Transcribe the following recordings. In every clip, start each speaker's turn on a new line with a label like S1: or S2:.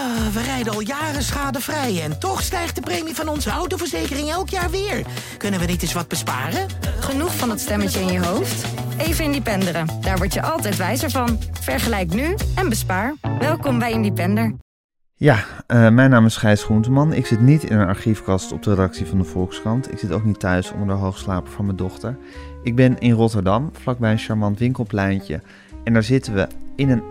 S1: Ah, we rijden al jaren schadevrij en toch stijgt de premie van onze autoverzekering elk jaar weer. Kunnen we niet eens wat besparen?
S2: Genoeg van dat stemmetje in je hoofd? Even Independeren. Daar word je altijd wijzer van. Vergelijk nu en bespaar. Welkom bij Independer.
S3: Ja, uh, mijn naam is Gijs Groenteman. Ik zit niet in een archiefkast op de redactie van de Volkskrant. Ik zit ook niet thuis onder de hoogslaper van mijn dochter. Ik ben in Rotterdam, vlakbij een charmant winkelpleintje. En daar zitten we in een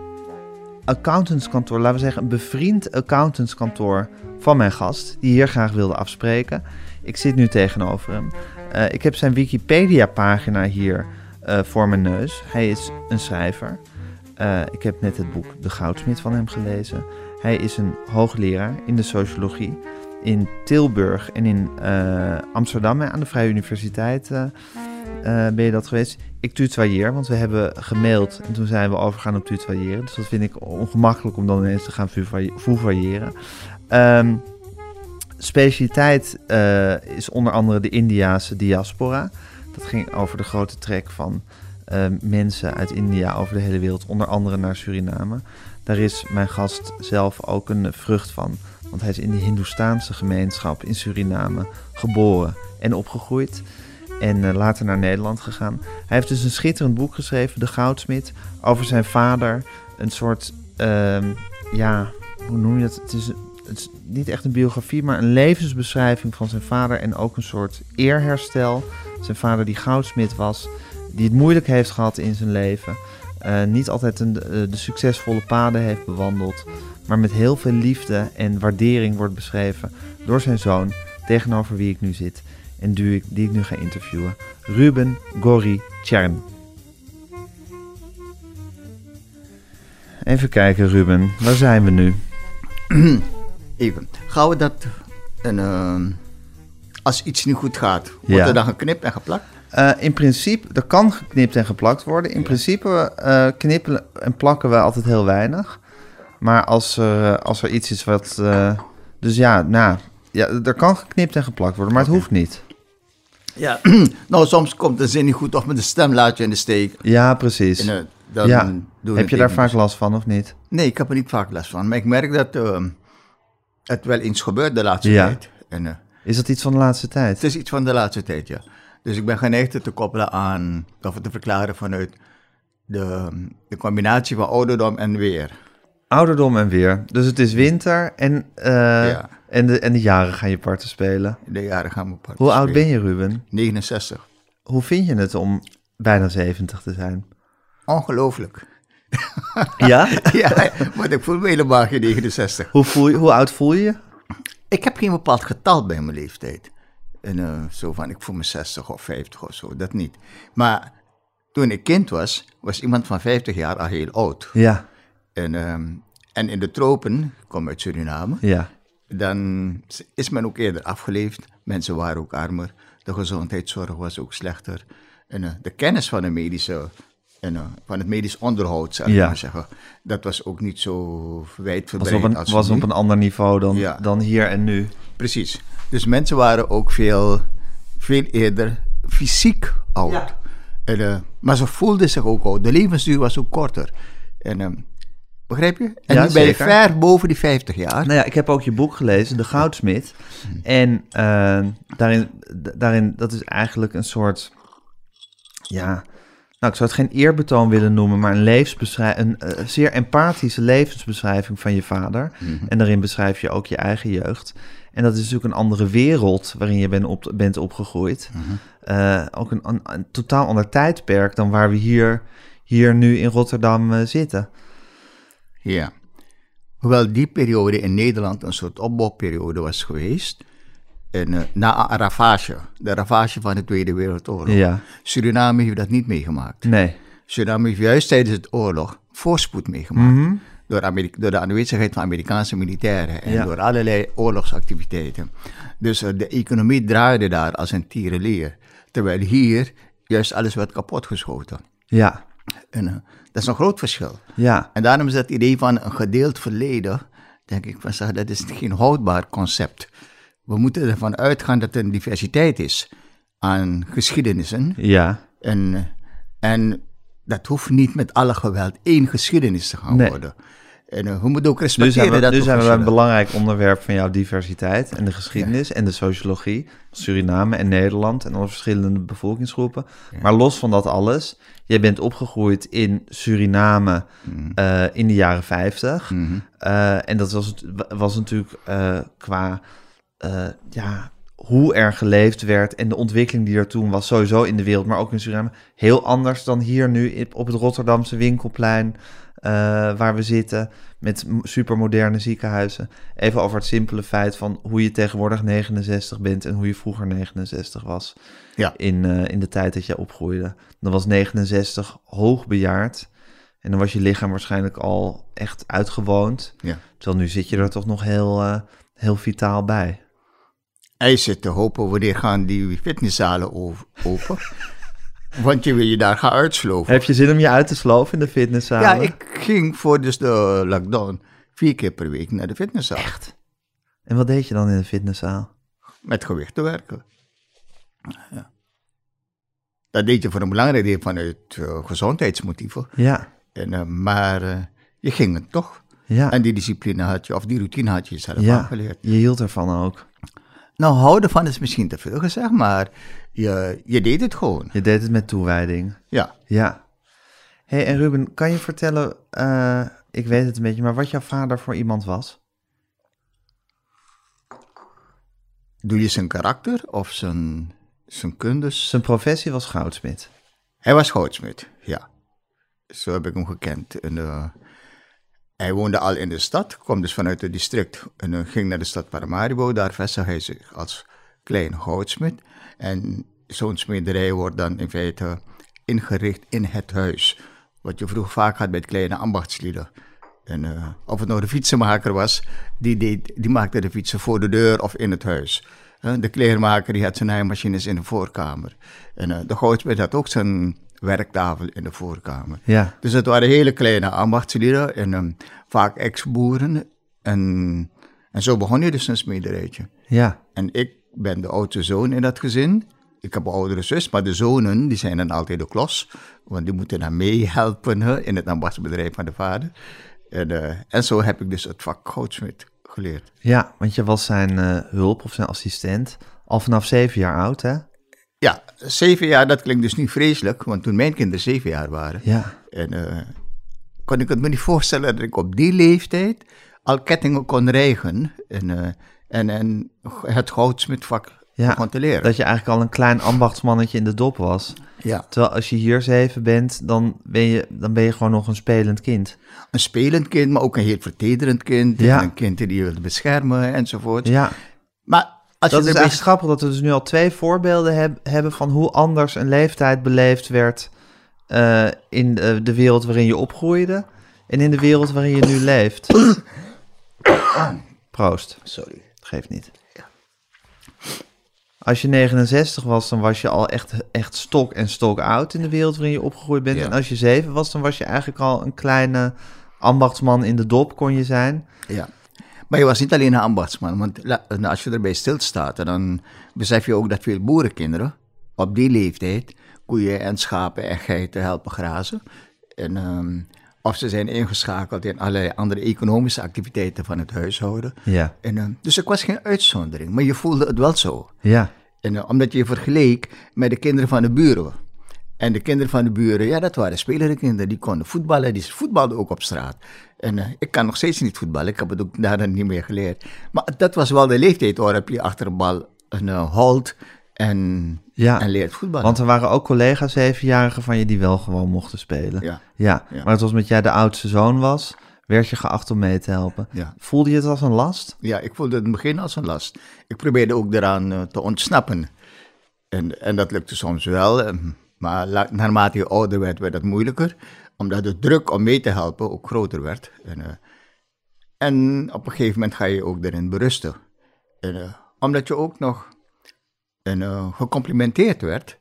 S3: accountantskantoor, laten we zeggen een bevriend accountantskantoor van mijn gast, die hier graag wilde afspreken. Ik zit nu tegenover hem. Uh, ik heb zijn Wikipedia-pagina hier uh, voor mijn neus. Hij is een schrijver. Uh, ik heb net het boek De Goudsmit van hem gelezen. Hij is een hoogleraar in de sociologie in Tilburg en in Amsterdam aan de Vrije Universiteit ben je dat geweest? Ik tutoyeer, want we hebben gemaild en toen zijn we overgegaan op tutoyeren. Dus dat vind ik ongemakkelijk om dan ineens te gaan fouvayeren. Um, specialiteit uh, is onder andere de Indiaanse diaspora. Dat ging over de grote trek van uh, mensen uit India over de hele wereld, onder andere naar Suriname. Daar is mijn gast zelf ook een vrucht van. Want hij is in de Hindoestaanse gemeenschap in Suriname geboren en opgegroeid en uh, later naar Nederland gegaan. Hij heeft dus een schitterend boek geschreven, De Goudsmit, over zijn vader. Een soort, uh, ja, hoe noem je dat? Het is, het is, niet echt een biografie, maar een levensbeschrijving van zijn vader en ook een soort eerherstel. Zijn vader die goudsmit was, die het moeilijk heeft gehad in zijn leven. Uh, niet altijd een, de, de succesvolle paden heeft bewandeld, maar met heel veel liefde en waardering wordt beschreven door zijn zoon, tegenover wie ik nu zit en die ik, die ik nu ga interviewen. Ruben Gori Tjern. Even kijken, Ruben. Waar zijn we nu?
S4: Even. Gaan we dat... En, uh, als iets niet goed gaat, wordt ja. er dan geknipt en geplakt?
S3: Uh, in principe, er kan geknipt en geplakt worden. In ja. principe uh, knippen en plakken we altijd heel weinig. Maar als er, als er iets is wat... Dus ja, nou, ja, er kan geknipt en geplakt worden, maar okay. het hoeft niet.
S4: Ja, nou soms komt de zin niet goed of met de stem laat je in de steek.
S3: Ja, precies. En, uh, dan ja. Heb je daar vaak last van of niet?
S4: Nee, ik heb er niet vaak last van. Maar ik merk dat uh, het wel eens gebeurt de laatste ja. tijd. En, uh,
S3: is dat iets van de laatste tijd?
S4: Het is iets van de laatste tijd, ja. Dus ik ben geneigd het te koppelen aan, of te verklaren vanuit de, de combinatie van ouderdom en weer.
S3: Ouderdom en weer. Dus het is winter en, ja. En, de, en de jaren gaan je parten spelen.
S4: De jaren gaan mijn parten
S3: Hoe oud ben je, Ruben?
S4: 69.
S3: Hoe vind je het om bijna 70 te zijn?
S4: Ongelooflijk.
S3: Ja?
S4: ja, maar ik voel me helemaal geen 69.
S3: Hoe, voel je, hoe oud voel je je?
S4: Ik heb geen bepaald getal bij mijn leeftijd. En, uh, zo van, ik voel me 60 of 50 of zo, dat niet. Maar toen ik kind was, was iemand van 50 jaar al heel oud.
S3: Ja.
S4: En, um, en in de tropen, ik kom uit Suriname,
S3: ja.
S4: Dan is men ook eerder afgeleefd. Mensen waren ook armer. De gezondheidszorg was ook slechter. En uh, de kennis van de medische, en, uh, van het medisch onderhoud, zou ik ja. maar zeggen, dat was ook niet zo wijdverbreid
S3: was op een,
S4: als
S3: was
S4: nu.
S3: op een ander niveau dan, ja. dan hier en nu.
S4: Precies. Dus mensen waren ook veel, veel eerder fysiek oud. Ja. En, uh, maar ze voelden zich ook oud. De levensduur was ook korter. En um, Begrijp je? En
S3: ja,
S4: nu ben je
S3: zeker.
S4: ver boven die 50 jaar.
S3: Nou ja, ik heb ook je boek gelezen, De Goudsmit. En uh, daarin, daarin, dat is eigenlijk een soort, ja, nou ik zou het geen eerbetoon willen noemen, maar een, levensbeschrijving, een uh, zeer empathische levensbeschrijving van je vader.
S4: Mhm.
S3: En daarin beschrijf je ook je eigen jeugd. En dat is natuurlijk een andere wereld waarin je ben op, bent opgegroeid.
S4: Mm-hmm.
S3: Uh, ook een, een, een, totaal ander tijdperk dan waar we hier, hier nu in Rotterdam uh, zitten.
S4: Ja. Hoewel die periode in Nederland een soort opbouwperiode was geweest. En, uh, na een ravage, de ravage van de Tweede Wereldoorlog.
S3: Ja.
S4: Suriname heeft dat niet meegemaakt.
S3: Nee.
S4: Suriname heeft juist tijdens de oorlog voorspoed meegemaakt.
S3: Mm-hmm.
S4: Door, door, de aanwezigheid van Amerikaanse militairen en
S3: Ja.
S4: door allerlei oorlogsactiviteiten. Dus uh, de economie draaide daar als een tierenleer. Terwijl hier juist alles werd kapotgeschoten.
S3: Ja.
S4: En, uh, dat is een groot verschil.
S3: Ja.
S4: En daarom is dat idee van een gedeeld verleden, denk ik van zeg, dat is geen houdbaar concept. We moeten ervan uitgaan dat er een diversiteit is aan geschiedenissen.
S3: Ja.
S4: En, en dat hoeft niet met alle geweld één geschiedenis te gaan
S3: Nee.
S4: worden. En uh, we moeten ook
S3: Nu
S4: respecteren
S3: zijn we,
S4: dat
S3: nu zijn we bij een belangrijk onderwerp van jouw diversiteit en de geschiedenis en de sociologie. Suriname en Nederland en alle verschillende bevolkingsgroepen. Maar los van dat alles, jij bent opgegroeid in Suriname eh, in de jaren 50.
S4: Mhm.
S3: Eh, en dat was, was natuurlijk eh, qua ja, hoe er geleefd werd en de ontwikkeling die er toen was, sowieso in de wereld, maar ook in Suriname, heel anders dan hier nu op het Rotterdamse winkelplein waar we zitten met supermoderne ziekenhuizen. Even over het simpele feit van hoe je tegenwoordig 69 bent en hoe je vroeger 69 was
S4: Ja.
S3: in, eh, in de tijd dat je opgroeide. Dan was 69 hoogbejaard en dan was je lichaam waarschijnlijk al echt uitgewoond.
S4: Ja.
S3: Terwijl nu zit je er toch nog heel, eh, heel vitaal bij.
S4: Hij zit te hopen, wanneer gaan die fitnesszalen open? Want je wil je daar gaan uitsloven.
S3: Heb je zin om je uit te sloven in de fitnesszaal?
S4: Ja, ik ging voor dus de lockdown vier keer per week naar de fitnesszaal.
S3: Echt? En wat deed je dan in de fitnesszaal?
S4: Met gewichten werken. Ja. Dat deed je voor een belangrijk deel vanuit eh, gezondheidsmotieven.
S3: Ja,
S4: En, eh, maar eh, je ging het toch.
S3: ja,
S4: En die discipline had je, of die routine had je zelf
S3: ja.
S4: aangeleerd.
S3: Je hield ervan ook.
S4: Nou, houden van is misschien te veel gezegd, maar je, je deed het gewoon.
S3: Je deed het met toewijding.
S4: Ja.
S3: Ja. hey, en Ruben, kan je vertellen, ik weet het een beetje, maar wat jouw vader voor iemand was?
S4: Doe je zijn karakter of zijn, zijn kundes?
S3: Zijn professie was goudsmid.
S4: Hij was goudsmid, ja. Zo heb ik hem gekend. En, hij woonde al in de stad, kwam dus vanuit het district en ging naar de stad Paramaribo. Daar vestigde hij zich als klein goudsmid. En zo'n smederij wordt dan in feite ingericht in het huis. Wat je vroeger vaak had bij kleine ambachtslieden. En eh, of het nou de fietsenmaker was, die, deed, die maakte de fietsen voor de deur of in het huis. De kleermaker die had zijn naaimachines in de voorkamer. En eh, de goudsmid had ook zijn werktafel in de voorkamer.
S3: Ja,
S4: Dus het waren hele kleine ambachtslieden en ehm, vaak ex-boeren. En, en zo begon je dus een smederijtje.
S3: ja,
S4: En ik ben de oudste zoon in dat gezin. Ik heb een oudere zus, maar de zonen die zijn dan altijd de klos. Want die moeten dan meehelpen in het ambachtsbedrijf van de vader. En, eh, en zo heb ik dus het vak goudsmid geleerd.
S3: ja, want je was zijn eh, hulp of zijn assistent al vanaf zeven jaar oud, hè?
S4: Ja, zeven jaar, dat klinkt dus niet vreselijk. Want toen mijn kinderen zeven jaar waren...
S3: Ja,
S4: En uh, kon ik het me niet voorstellen dat ik op die leeftijd al kettingen kon rijgen en, uh, en, en het goudsmidvak
S3: ja.
S4: begon te leren.
S3: Dat je eigenlijk al een klein ambachtsmannetje in de dop was.
S4: Ja,
S3: Terwijl als je hier zeven bent, dan ben je, dan ben je gewoon nog een spelend kind.
S4: een spelend kind, maar ook een heel vertederend kind.
S3: Ja.
S4: Een kind die je wil beschermen enzovoort.
S3: Ja,
S4: Maar als
S3: dat
S4: je
S3: is eigenlijk grappig dat we dus nu al twee voorbeelden heb- hebben van hoe anders een leeftijd beleefd werd eh, in de, de wereld waarin je opgroeide en in de wereld waarin je nu leeft. Proost.
S4: Sorry.
S3: Geeft niet. Als je 69 was, dan was je al echt, echt stok en stok oud in de wereld waarin je opgegroeid bent.
S4: Ja.
S3: En als je 7 was, dan was je eigenlijk al een kleine ambachtsman in de dop, kon je zijn.
S4: Ja. Maar je was niet alleen een ambachtsman, want en als je erbij stilstaat, dan besef je ook dat veel boerenkinderen op die leeftijd koeien en schapen en geiten helpen grazen. En, ehm, of ze zijn ingeschakeld in allerlei andere economische activiteiten van het huishouden.
S3: Ja,
S4: En, ehm, dus ik was geen uitzondering, maar je voelde het wel zo.
S3: ja,
S4: En, eh, omdat je je vergeleek met de kinderen van de buren. En de kinderen van de buren, ja, dat waren spelende kinderen. Die konden voetballen, die voetbalden ook op straat. En eh, ik kan nog steeds niet voetballen, ik heb het ook daarna niet meer geleerd. Maar dat was wel de leeftijd waarop je achter een bal een uh, holt en,
S3: ja.
S4: en leert voetballen.
S3: Want er waren ook collega's zevenjarigen van je die wel gewoon mochten spelen.
S4: Ja,
S3: Ja,
S4: Ja.
S3: maar het was met jij de oudste zoon was, werd je geacht om mee te helpen.
S4: ja.
S3: Voelde je het als een last?
S4: ja, ik voelde het in het begin als een last. Ik probeerde ook eraan eh, te ontsnappen. En, en dat lukte soms wel, eh, maar naarmate je ouder werd, werd het moeilijker. Omdat de druk om mee te helpen ook groter werd. En, eh, en op een gegeven moment ga je ook erin berusten. En, omdat je ook nog en, gecomplimenteerd werd.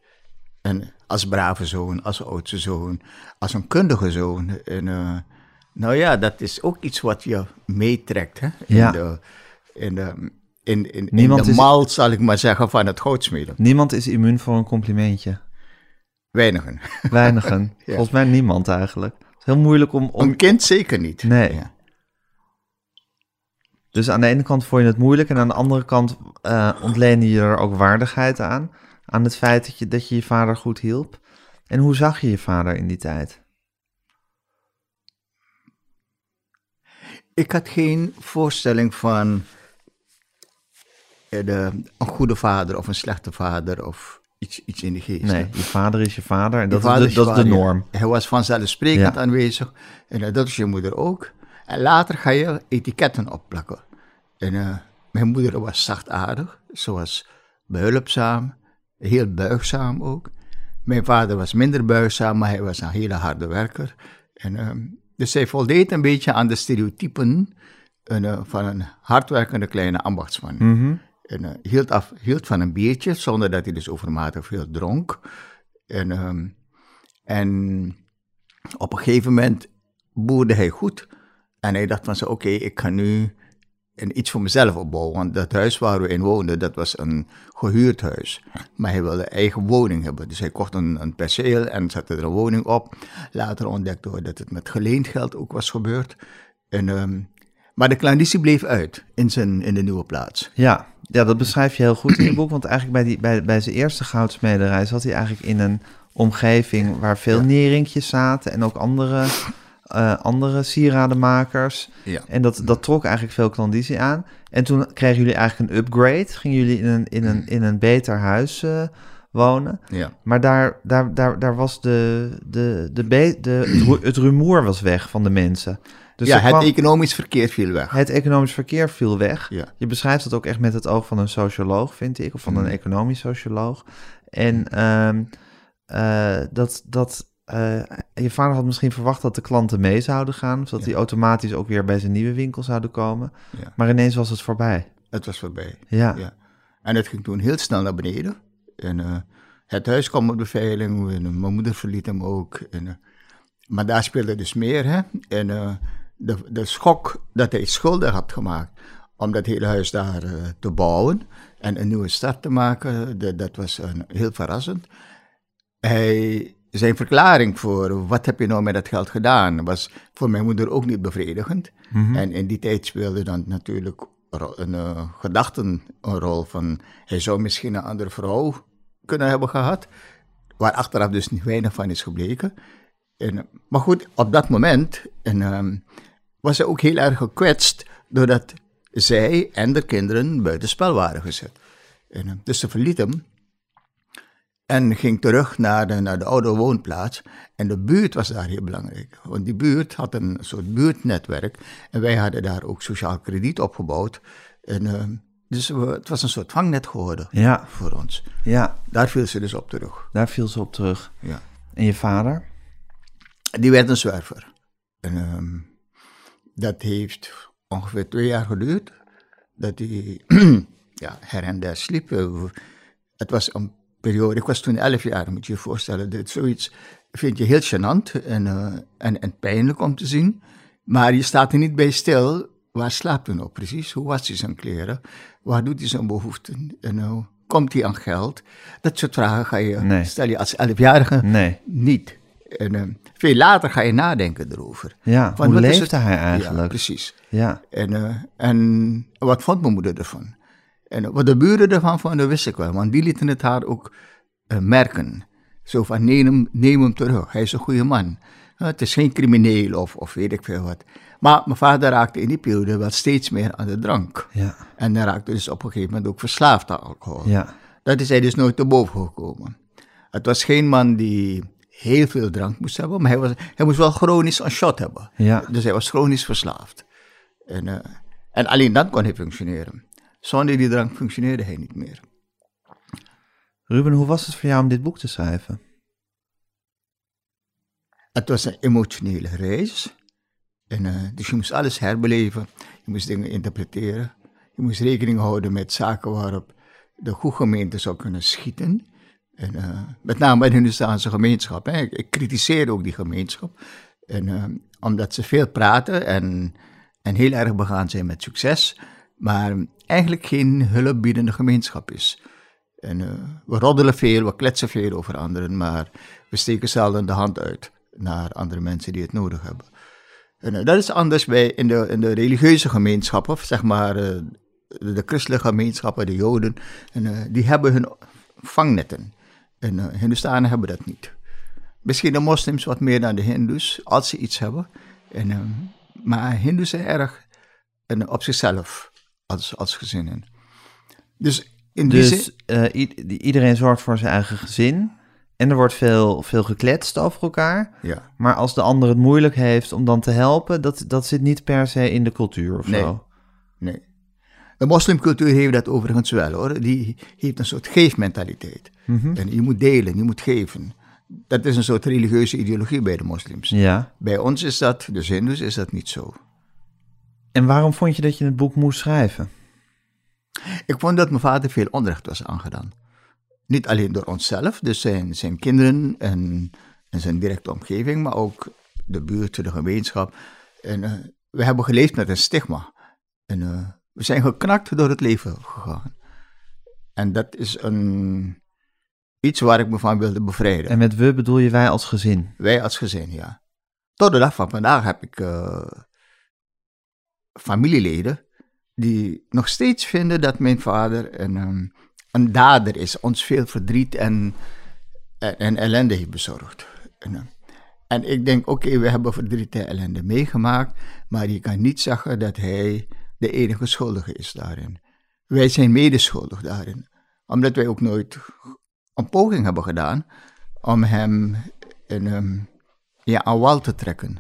S4: En als brave zoon, als oudste zoon, als een kundige zoon. En, nou ja, dat is ook iets wat je meetrekt. Hè? In
S3: Ja.
S4: de, in de, in, in, in de
S3: is-
S4: zal ik maar zeggen, van het goudsmeden.
S3: Niemand is immuun voor een complimentje.
S4: Weinigen.
S3: Weinigen. Volgens mij niemand eigenlijk. Het is heel moeilijk om... om...
S4: Een kind zeker niet.
S3: Nee.
S4: Ja.
S3: Dus aan de ene kant vond je het moeilijk en aan de andere kant uh, ontleende je er ook waardigheid aan. Aan het feit dat je, dat je je vader goed hielp. En hoe zag je je vader in die tijd?
S4: Ik had geen voorstelling van de, een goede vader of een slechte vader of iets, iets in de geest.
S3: Nee, je vader is je vader en dat, is, de, dat is de norm.
S4: Hij was vanzelfsprekend aanwezig en dat is je moeder ook. En later ga je etiketten opplakken. En uh, mijn moeder was zachtaardig, ze was behulpzaam, heel buigzaam ook. Mijn vader was minder buigzaam, maar hij was een hele harde werker. En, uh, dus zij voldeed een beetje aan de stereotypen uh, van een hardwerkende kleine ambachtsman.
S3: Mm
S4: En uh, hield, af, hield van een biertje, zonder dat hij dus overmatig veel dronk. En, um, en op een gegeven moment boerde hij goed. En hij dacht van zo, oké, ik ga nu een, iets voor mezelf opbouwen. Want dat huis waar we in woonden, dat was een gehuurd huis. Maar hij wilde eigen woning hebben. Dus hij kocht een, een perceel en zette er een woning op. Later ontdekte we dat het met geleend geld ook was gebeurd. En, um, maar de klanditie bleef uit in, zijn, in de nieuwe plaats.
S3: Ja, ja, dat beschrijf je heel goed in je boek. Want eigenlijk bij, die, bij, bij zijn eerste goudsmederij zat hij eigenlijk in een omgeving waar veel ja. nerinkjes zaten en ook andere uh, andere sieradenmakers.
S4: Ja.
S3: En dat, dat trok eigenlijk veel klandizie aan. En toen kregen jullie eigenlijk een upgrade. Gingen jullie in een, in een, in een beter huis uh, wonen.
S4: Ja.
S3: Maar daar, daar, daar, daar was de, de, de, de, de, het rumoer was weg van de mensen.
S4: Dus ja, het kwam, economisch verkeer viel weg.
S3: Het economisch verkeer viel weg.
S4: Ja.
S3: Je beschrijft het ook echt met het oog van een socioloog, vind ik. Of van een
S4: Mm.
S3: economisch socioloog. En um, uh, dat... dat uh, je vader had misschien verwacht dat de klanten mee zouden gaan, zodat ja. die automatisch ook weer bij zijn nieuwe winkel zouden komen.
S4: Ja.
S3: Maar ineens was het voorbij.
S4: Het was voorbij.
S3: Ja.
S4: ja. En het ging toen heel snel naar beneden. En uh, het huis kwam op beveiling. En mijn moeder verliet hem ook. En, uh, maar daar speelde dus meer. Hè? En de, de schok dat hij schuldig had gemaakt om dat hele huis daar te bouwen en een nieuwe start te maken, de, dat was heel verrassend. Hij zijn verklaring voor wat heb je nou met dat geld gedaan, was voor mijn moeder ook niet bevredigend.
S3: Mhm.
S4: Mm -hmm. En in die tijd speelde dan natuurlijk een uh, gedachten een rol van hij zou misschien een andere vrouw kunnen hebben gehad, waar achteraf dus niet weinig van is gebleken. En, maar goed, op dat moment en, um, was hij ook heel erg gekwetst doordat zij en de kinderen buitenspel waren gezet. En, dus ze verliet hem en ging terug naar de, naar de oude woonplaats. En de buurt was daar heel belangrijk. Want die buurt had een soort buurtnetwerk. En wij hadden daar ook sociaal krediet opgebouwd. En, uh, dus we, het was een soort vangnet geworden
S3: ja.
S4: voor ons.
S3: Ja.
S4: Daar viel ze dus op terug.
S3: Daar viel ze op terug.
S4: Ja.
S3: En je vader?
S4: Die werd een zwerver. En um, dat heeft ongeveer twee jaar geduurd. Dat hij ja, her en der sliep. Het was een periode. Ik was toen elf jaar, moet je je voorstellen. Dit zoiets vind je heel gênant en, uh, en, en pijnlijk om te zien. Maar je staat er niet bij stil. Waar slaapt hij nou precies? Hoe was hij zijn kleren? Waar doet hij zijn behoeften? En uh, komt hij aan geld? Dat soort vragen ga je,
S3: nee.
S4: stel je als elfjarige
S3: nee.
S4: niet. En uh, veel later ga je nadenken erover.
S3: Ja, hoe leefde hij eigenlijk?
S4: Ja, precies.
S3: Ja.
S4: En, en wat vond mijn moeder ervan? En wat de buren ervan vonden, wist ik wel. Want die lieten het haar ook uh, merken. Zo van, neem hem, neem hem terug. Hij is een goede man. Uh, het is geen crimineel of, of weet ik veel wat. Maar mijn vader raakte in die periode wel steeds meer aan de drank.
S3: Ja.
S4: En hij raakte dus op een gegeven moment ook verslaafd aan alcohol.
S3: Ja.
S4: Dat is hij dus nooit te boven gekomen. Het was geen man die heel veel drank moest hebben, maar hij, was, hij moest wel chronisch een shot hebben.
S3: Ja.
S4: Dus hij was chronisch verslaafd. En, uh, en alleen dan kon hij functioneren. Zonder die drank functioneerde hij niet meer.
S3: Ruben, hoe was het voor jou om dit boek te schrijven?
S4: Het was een emotionele reis. En, uh, dus je moest alles herbeleven. Je moest dingen interpreteren. Je moest rekening houden met zaken waarop de goede gemeente zou kunnen schieten. En, uh, met name bij de Hindustaanse gemeenschap. Hè. Ik, ik kritiseer ook die gemeenschap. En, uh, omdat ze veel praten en, en heel erg begaan zijn met succes. Maar eigenlijk geen hulpbiedende gemeenschap is. En uh, we roddelen veel, we kletsen veel over anderen, maar we steken zelden de hand uit naar andere mensen die het nodig hebben. En, eh, dat is anders bij in de, in de religieuze gemeenschappen, zeg maar eh, de, de christelijke gemeenschappen, de Joden, en, eh, die hebben hun vangnetten. En eh Hindustanen hebben dat niet. Misschien de moslims wat meer dan de Hindoes, als ze iets hebben. En, maar Hindoes zijn erg en, op zichzelf als, als gezinnen. Dus in die zin,
S3: Dus eh, i- iedereen zorgt voor zijn eigen gezin. En er wordt veel, veel gekletst over elkaar.
S4: ja.
S3: Maar als de ander het moeilijk heeft om dan te helpen, dat, dat zit niet per se in de cultuur of
S4: Nee.
S3: zo.
S4: Nee. De moslimcultuur heeft dat overigens wel hoor. Die heeft een soort geefmentaliteit. En je moet delen, je moet geven. Dat is een soort religieuze ideologie bij de moslims.
S3: Ja.
S4: Bij ons is dat, dus Hindoes, is dat niet zo.
S3: En waarom vond je dat je het boek moest schrijven?
S4: Ik vond dat mijn vader veel onrecht was aangedaan. Niet alleen door onszelf, dus zijn, zijn kinderen en, en zijn directe omgeving, maar ook de buurt, de gemeenschap. En eh, we hebben geleefd met een stigma. En eh, we zijn geknakt door het leven gegaan. En dat is een, iets waar ik me van wilde bevrijden.
S3: En met we bedoel je wij als gezin?
S4: Wij als gezin, ja. Tot de dag van vandaag heb ik eh, familieleden die nog steeds vinden dat mijn vader een, ehm, een dader is, ons veel verdriet en, en, en ellende heeft bezorgd. En, eh, en ik denk, oké, we hebben verdriet en ellende meegemaakt, maar je kan niet zeggen dat hij de enige schuldige is daarin. Wij zijn medeschuldig daarin, omdat wij ook nooit een poging hebben gedaan om hem in, ehm, ja, aan wal te trekken,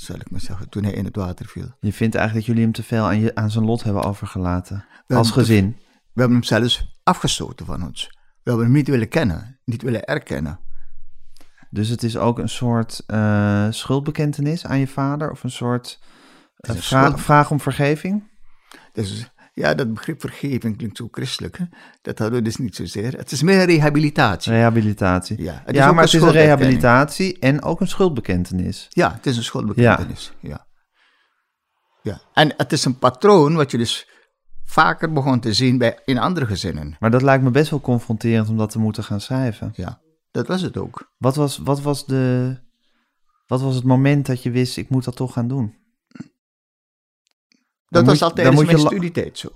S4: zal ik maar zeggen, toen hij in het water viel.
S3: Je vindt eigenlijk dat jullie hem te veel aan, je, aan zijn lot hebben overgelaten. als
S4: te-
S3: gezin.
S4: We hebben hem zelfs afgestoten van ons. We hebben hem niet willen kennen, niet willen erkennen.
S3: Dus het is ook een soort eh, schuldbekentenis aan je vader? Of een soort eh,
S4: een
S3: vra-
S4: schuld-
S3: vraag om vergeving?
S4: Dus ja, dat begrip vergeving klinkt zo christelijk. Hè? Dat hadden we dus niet zozeer. Het is meer een rehabilitatie.
S3: Rehabilitatie.
S4: Ja, het is
S3: ja
S4: ook
S3: maar het is een rehabilitatie en ook een schuldbekentenis.
S4: Ja, het is een schuldbekentenis. Ja. Ja. En het is een patroon wat je dus vaker begon te zien bij, in andere gezinnen.
S3: Maar dat lijkt me best wel confronterend om dat te moeten gaan schrijven.
S4: Ja, dat was het ook.
S3: Wat was, wat was, de, wat was het moment dat je wist, ik moet dat toch gaan doen?
S4: Dat was
S3: je-
S4: al
S3: dan
S4: tijdens mijn studietijd zo.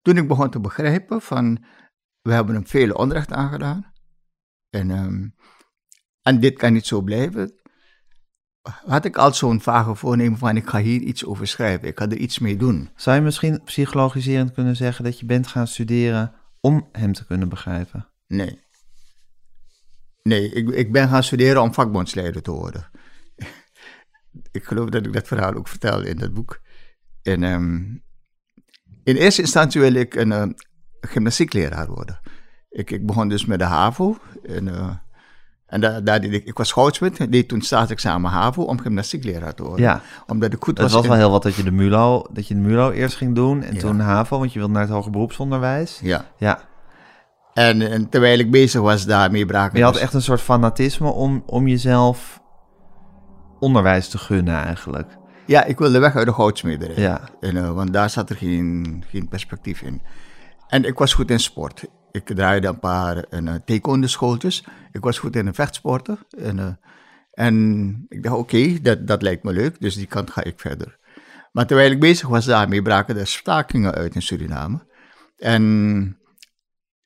S4: Toen ik begon te begrijpen van, we hebben hem veel onrecht aangedaan. En, ehm, en dit kan niet zo blijven. Had ik al zo'n vage voornemen van, ik ga hier iets over schrijven. Ik ga er iets mee doen.
S3: Zou je misschien psychologiserend kunnen zeggen dat je bent gaan studeren om hem te kunnen begrijpen?
S4: Nee. Nee, ik, ik ben gaan studeren om vakbondsleider te worden. Ik geloof dat ik dat verhaal ook vertelde in dat boek. En ehm, in eerste instantie wil ik een eh, gymnastiekleraar worden. Ik, ik begon dus met de HAVO. En, eh, en daar, daar deed ik, ik was schoutsmid, deed toen staatsexamen HAVO om gymnastiekleraar te worden.
S3: Ja,
S4: Omdat ik goed
S3: het
S4: was,
S3: was
S4: in-
S3: wel heel wat dat je de MULO, dat je de MULO eerst ging doen en
S4: Ja.
S3: toen HAVO, want je wilde naar het hoger beroepsonderwijs.
S4: Ja.
S3: Ja,
S4: En, en terwijl ik bezig was daarmee braken
S3: maar je had
S4: dus-
S3: echt een soort fanatisme om, om jezelf onderwijs te gunnen eigenlijk.
S4: Ja, ik wilde weg uit de goudsmederij.
S3: Ja.
S4: En, eh, want daar zat er geen, geen perspectief in. En ik was goed in sport. Ik draaide een paar en, eh taekwondo schooltjes. Ik was goed in de vechtsporten. En, eh, en ik dacht, oké, dat, dat lijkt me leuk, dus die kant ga ik verder. Maar terwijl ik bezig was daarmee, braken er stakingen uit in Suriname. En,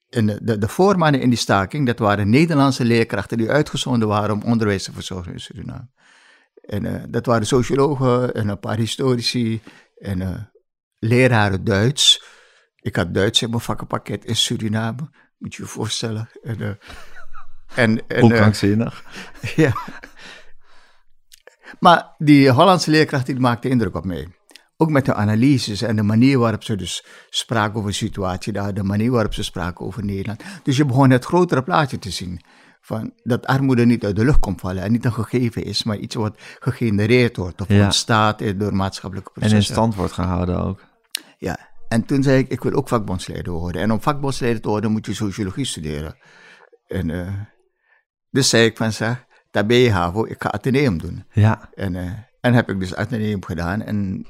S4: de, de voormannen in die staking, dat waren Nederlandse leerkrachten die uitgezonden waren om onderwijs te verzorgen in Suriname. En eh, dat waren sociologen en een paar historici en eh, leraren Duits. Ik had Duits in mijn vakkenpakket in Suriname, moet je je voorstellen. En, eh, en, en,
S3: krankzinnig.
S4: ja. Maar die Hollandse leerkracht die maakte indruk op mij. Ook met de analyses en de manier waarop ze dus spraken over de situatie daar, de manier waarop ze spraken over Nederland. Dus je begon het grotere plaatje te zien. Van dat armoede niet uit de lucht komt vallen en niet een gegeven is, maar iets wat gegenereerd wordt of
S3: Ja.
S4: ontstaat door maatschappelijke
S3: En
S4: processen.
S3: in stand wordt gehouden ook.
S4: Ja, en toen zei ik, ik wil ook vakbondsleider worden. En om vakbondsleider te worden moet je sociologie studeren. En eh, dus zei ik van, zeg, daar ben je HAVO, ik ga Atheneum doen.
S3: Ja,
S4: En, eh, en heb ik dus Atheneum gedaan. En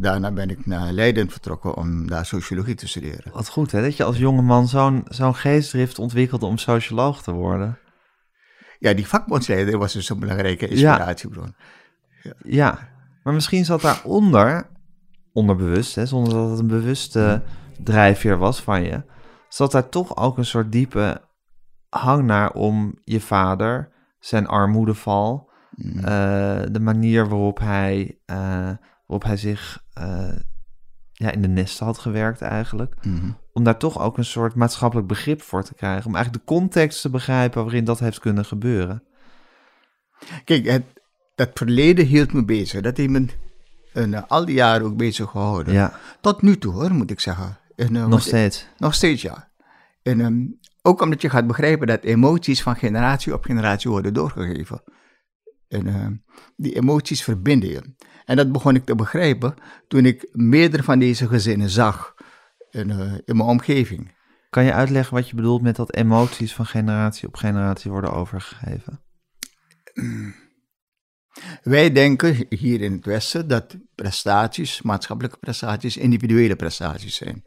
S4: daarna ben ik naar Leiden vertrokken om daar sociologie te studeren.
S3: wat goed hè, dat je als jongeman zo'n zo'n geestdrift ontwikkelde om socioloog te worden.
S4: Ja, die vakbondsleider was dus een belangrijke inspiratiebron.
S3: Ja, maar misschien zat daaronder, onderbewust, hè, zonder dat het een bewuste drijfveer was van je, zat daar toch ook een soort diepe hang naar om je vader, zijn armoedeval,
S4: Mm.
S3: eh, de manier waarop hij, eh, waarop hij zich eh, ja, in de nesten had gewerkt eigenlijk,
S4: Mhm.
S3: om daar toch ook een soort maatschappelijk begrip voor te krijgen, om eigenlijk de context te begrijpen waarin dat heeft kunnen gebeuren.
S4: Kijk, het, dat verleden hield me bezig. Dat heeft me eh, al die jaren ook bezig gehouden.
S3: Ja,
S4: Tot nu toe hoor, moet ik zeggen. En, eh,
S3: nog steeds.
S4: Nog steeds, ja. En ehm, ook omdat je gaat begrijpen dat emoties van generatie op generatie worden doorgegeven. En ehm, die emoties verbinden je. En dat begon ik te begrijpen toen ik meerdere van deze gezinnen zag in, eh, in mijn omgeving.
S3: Kan je uitleggen wat je bedoelt met dat emoties van generatie op generatie worden overgegeven?
S4: Wij denken hier in het Westen dat prestaties, maatschappelijke prestaties, individuele prestaties zijn.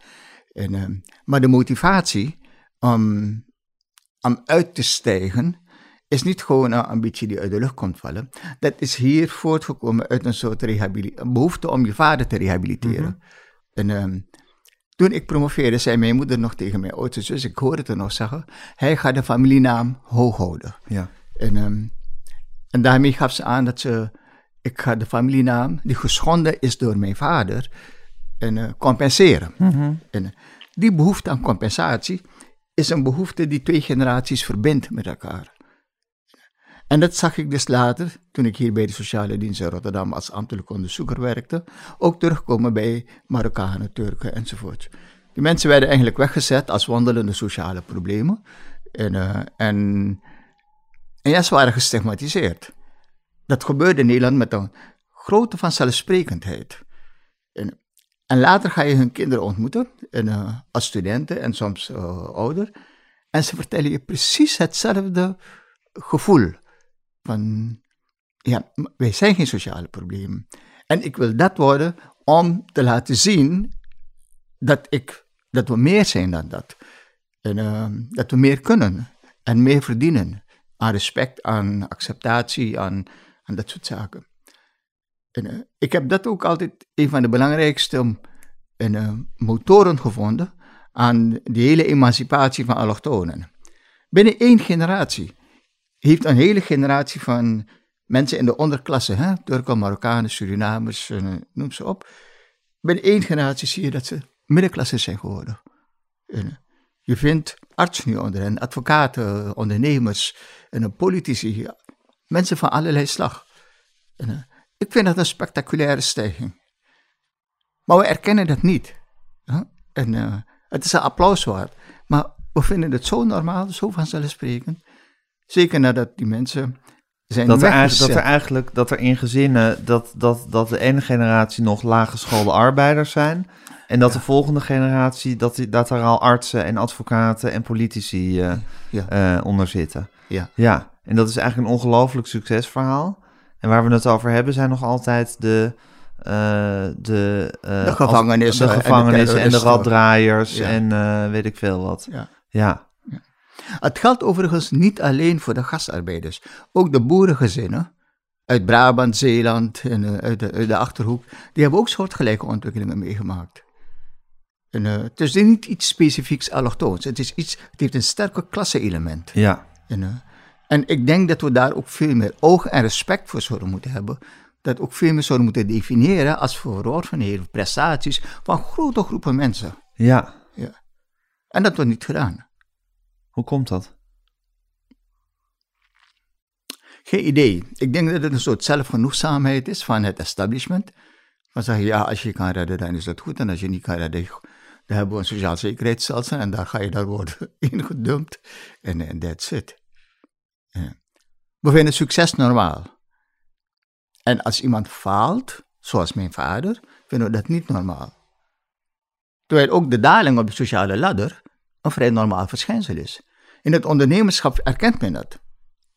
S4: En, ehm, maar de motivatie om, om uit te stijgen is niet gewoon een ambitie die uit de lucht komt vallen. Dat is hier voortgekomen uit een soort behoefte om je vader te rehabiliteren. En ehm, toen ik promoveerde, zei mijn moeder nog tegen mijn oudste zus, ik hoorde het er nog zeggen, hij gaat de familienaam hoog houden.
S3: Ja.
S4: En, ehm, en daarmee gaf ze aan dat ze, ik ga de familienaam, die geschonden is door mijn vader, en, eh, compenseren. En eh, die behoefte aan compensatie is een behoefte die twee generaties verbindt met elkaar. En dat zag ik dus later, toen ik hier bij de Sociale Dienst in Rotterdam als ambtelijk onderzoeker werkte, ook terugkomen bij Marokkanen, Turken enzovoort. Die mensen werden eigenlijk weggezet als wandelende sociale problemen. En, eh, en en ja, ze waren gestigmatiseerd. Dat gebeurde in Nederland met een grote vanzelfsprekendheid. En, en later ga je hun kinderen ontmoeten, en, eh, als studenten en soms eh, ouder. En ze vertellen je precies hetzelfde gevoel. Van, ja, wij zijn geen sociale problemen. En ik wil dat worden om te laten zien dat, ik, dat we meer zijn dan dat. En eh, dat we meer kunnen en meer verdienen. Aan respect, aan acceptatie, aan, aan dat soort zaken. En, eh, ik heb dat ook altijd een van de belangrijkste eh, motoren gevonden aan die hele emancipatie van allochtonen. Binnen één generatie heeft een hele generatie van mensen in de onderklasse, hè, Turken, Marokkanen, Surinamers, eh, noem ze op. Binnen één generatie zie je dat ze middenklasse zijn geworden. En, eh, je vindt artsen nu onder hen, advocaten, ondernemers en politici, mensen van allerlei slag. Eh, ik vind dat een spectaculaire stijging. Maar we erkennen dat niet. En eh, het is een applaus waard. Maar we vinden het zo normaal, zo vanzelfsprekend. Zeker nadat die mensen zijn
S3: Dat er, dat er eigenlijk dat er in gezinnen dat, dat, dat de ene generatie nog laaggeschoolde arbeiders zijn. En dat de volgende generatie, dat, die- dat er al artsen en advocaten en politici eh,
S4: Ja.
S3: eh, onder zitten.
S4: Ja.
S3: Ja, en dat is eigenlijk een ongelooflijk succesverhaal. En waar we het over hebben zijn nog altijd de... eh, de,
S4: De gevangenissen
S3: als- de gevangenissen en de, raddraaiers
S4: Ja.
S3: en weet ik veel wat.
S4: Ja.
S3: Ja,
S4: Het geldt overigens niet alleen voor de gastarbeiders. Ook de boerengezinnen uit Brabant, Zeeland en eh, uit, de, uit de Achterhoek, die hebben ook soortgelijke ontwikkelingen meegemaakt. En, eh, het is niet iets specifieks allochtoons. Het, is iets, het heeft een sterke klasse-element.
S3: ja,
S4: En, eh, en ik denk dat we daar ook veel meer oog en respect voor zouden moeten hebben. Dat ook veel meer zouden moeten definiëren als verworvenheden, prestaties van grote groepen mensen.
S3: ja.
S4: En dat wordt niet gedaan.
S3: Hoe komt dat?
S4: Geen idee. Ik denk dat het een soort zelfgenoegzaamheid is van het establishment. Van zeggen, ja, als je kan redden, dan is dat goed. En als je niet kan redden, dan hebben we een sociaal zekerheidsstelsel. En daar ga je daar worden ingedumpt. En that's it. Ja. We vinden succes normaal. En als iemand faalt, zoals mijn vader, vinden we dat niet normaal. Terwijl ook de daling op de sociale ladder een vrij normaal verschijnsel is. In het ondernemerschap erkent men dat.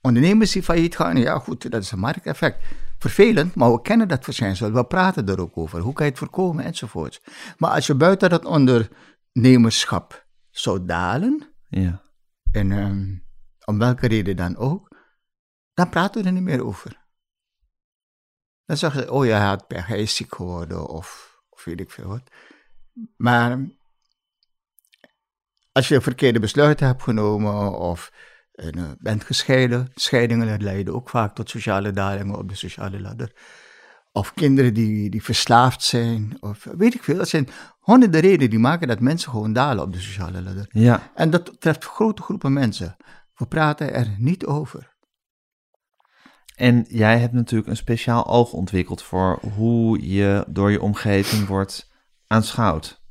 S4: Ondernemers die failliet gaan, ja goed, dat is een markteffect. Vervelend, maar we kennen dat verschijnsel. We praten er ook over. Hoe kan je het voorkomen enzovoort. Maar als je buiten dat ondernemerschap zou dalen,
S3: Ja.
S4: en ehm, om welke reden dan ook, dan praten we er niet meer over. Dan zeggen ze, oh ja, hij had pech, hij is ziek geworden of, of weet ik veel wat. Maar als je verkeerde besluiten hebt genomen of uh, bent gescheiden, scheidingen leiden ook vaak tot sociale dalingen op de sociale ladder. Of kinderen die, die verslaafd zijn, of weet ik veel. Dat zijn honderden redenen die maken dat mensen gewoon dalen op de sociale ladder.
S3: Ja.
S4: En dat treft grote groepen mensen. We praten er niet over.
S3: En jij hebt natuurlijk een speciaal oog ontwikkeld voor hoe je door je omgeving wordt aanschouwd.